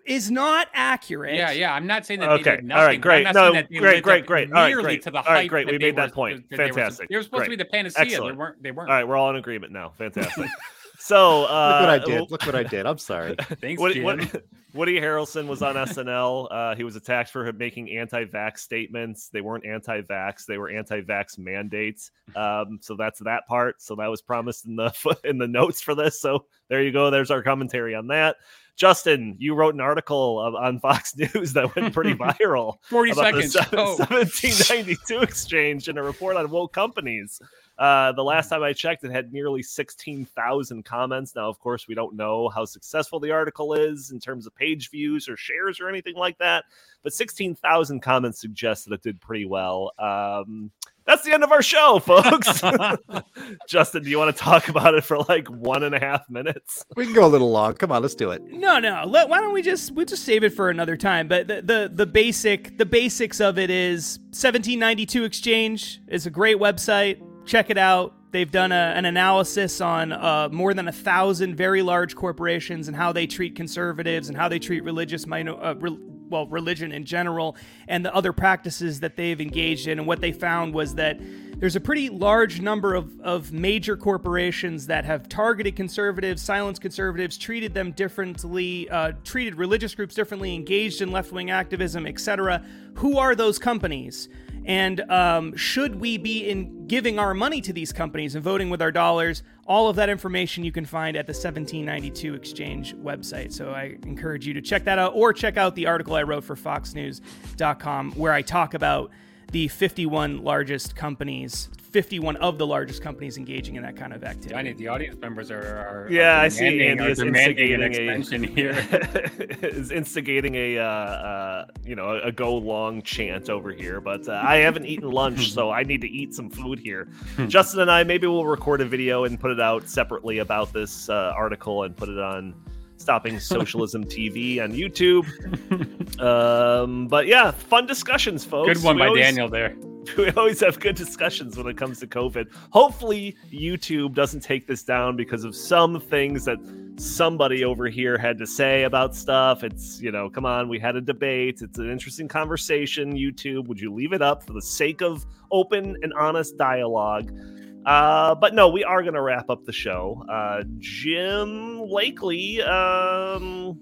is not accurate. Yeah, yeah. I'm not saying that they Okay. did nothing. right. but I'm Great. not No. saying that they Great. Great. Great. All right. Great. To the All right. Great. We made were- that point. that they were- Fantastic. They were supposed to be the panacea. Excellent. They weren't. They weren't. All right. We're all in agreement now. Fantastic. So uh, Look what I did. Look what I did. I'm sorry. Thanks, Woody, Jim. Woody, Woody Harrelson was on SNL. Uh, he was attacked for making anti-vax statements. They weren't anti-vax; they were anti-vax mandates. Um, so that's that part. So that was promised in the in the notes for this. So there you go. There's our commentary on that. Justin, you wrote an article of, on Fox News that went pretty viral. 40 about the seconds. se- Go. 1792 exchange and a report on woke companies. Uh, the last time I checked, it had nearly 16,000 comments. Now, of course, we don't know how successful the article is in terms of page views or shares or anything like that, but 16,000 comments suggest that it did pretty well. Um, that's the end of our show, folks. Justin, do you want to talk about it for like one and a half minutes? We can go a little long. Come on, let's do it. No, no. Let, why don't we just we just save it for another time? But the, the the basic the basics of it is 1792 Exchange is a great website. Check it out. They've done a, an analysis on uh, more than a thousand very large corporations and how they treat conservatives and how they treat religious minor, uh, re- well religion in general and the other practices that they've engaged in. And what they found was that there's a pretty large number of, of major corporations that have targeted conservatives, silenced conservatives, treated them differently, uh, treated religious groups differently, engaged in left wing activism, etc. Who are those companies? And um, should we be in giving our money to these companies and voting with our dollars? All of that information you can find at the 1792 Exchange website. So I encourage you to check that out or check out the article I wrote for FoxNews.com where I talk about the 51 largest companies, 51 of the largest companies engaging in that kind of activity. Johnny, the audience members are. are Yeah, are I see demanding- Andy are is demanding an instigating a extension here. is instigating a uh, uh, you know a go long chant over here. But uh, I haven't eaten lunch, so I need to eat some food here. Justin and I maybe we'll record a video and put it out separately about this uh, article and put it on Stopping Socialism TV on YouTube. Um, but yeah, fun discussions, folks. Good one We by always- Daniel there. we always have good discussions when it comes to COVID. Hopefully, YouTube doesn't take this down because of some things that somebody over here had to say about stuff. It's, you know, come on, we had a debate. It's an interesting conversation. YouTube, would you leave it up for the sake of open and honest dialogue? Uh, but no, we are going to wrap up the show. Uh, Jim Lakely, um,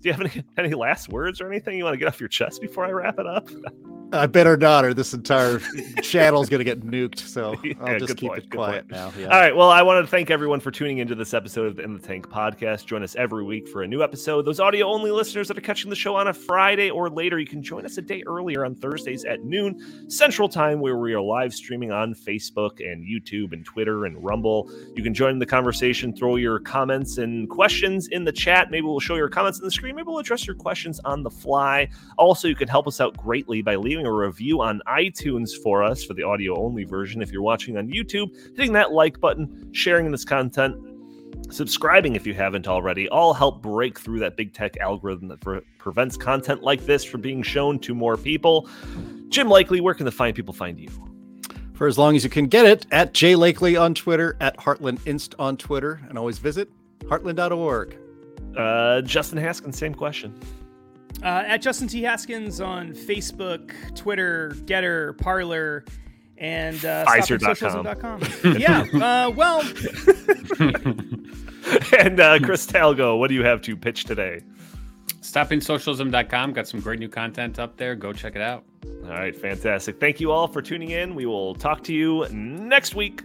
do you have any, any last words or anything you want to get off your chest before I wrap it up? I better not, or this entire channel's gonna get nuked. So I'll just keep point, it quiet now. Yeah. All right. Well, I wanted to thank everyone for tuning into this episode of the In the Tank podcast. Join us every week for a new episode. Those audio only listeners that are catching the show on a Friday or later, you can join us a day earlier on Thursdays at noon Central Time, where we are live streaming on Facebook and YouTube and Twitter and Rumble. You can join the conversation, throw your comments and questions in the chat. Maybe we'll show your comments on the screen. Maybe we'll address your questions on the fly. Also, you can help us out greatly by leaving a review on iTunes for us for the audio only version. If you're watching on YouTube, hitting that like button, sharing this content, subscribing if you haven't already, all help break through that big tech algorithm that pre- prevents content like this from being shown to more people. Jim Lakely, where can the fine people find you? For as long as you can get it, at Jay Lakely on Twitter, at Heartland Inst on Twitter, and always visit heartland.org. Uh, Justin Haskins, same question. Uh, at Justin T. Haskins on Facebook, Twitter, Gettr, Parler, and uh, Pfizer.com. StoppingSocialism.com. yeah. Uh, well, and uh, Chris Talgo, what do you have to pitch today? StoppingSocialism.com got some great new content up there. Go check it out. All right, fantastic. Thank you all for tuning in. We will talk to you next week.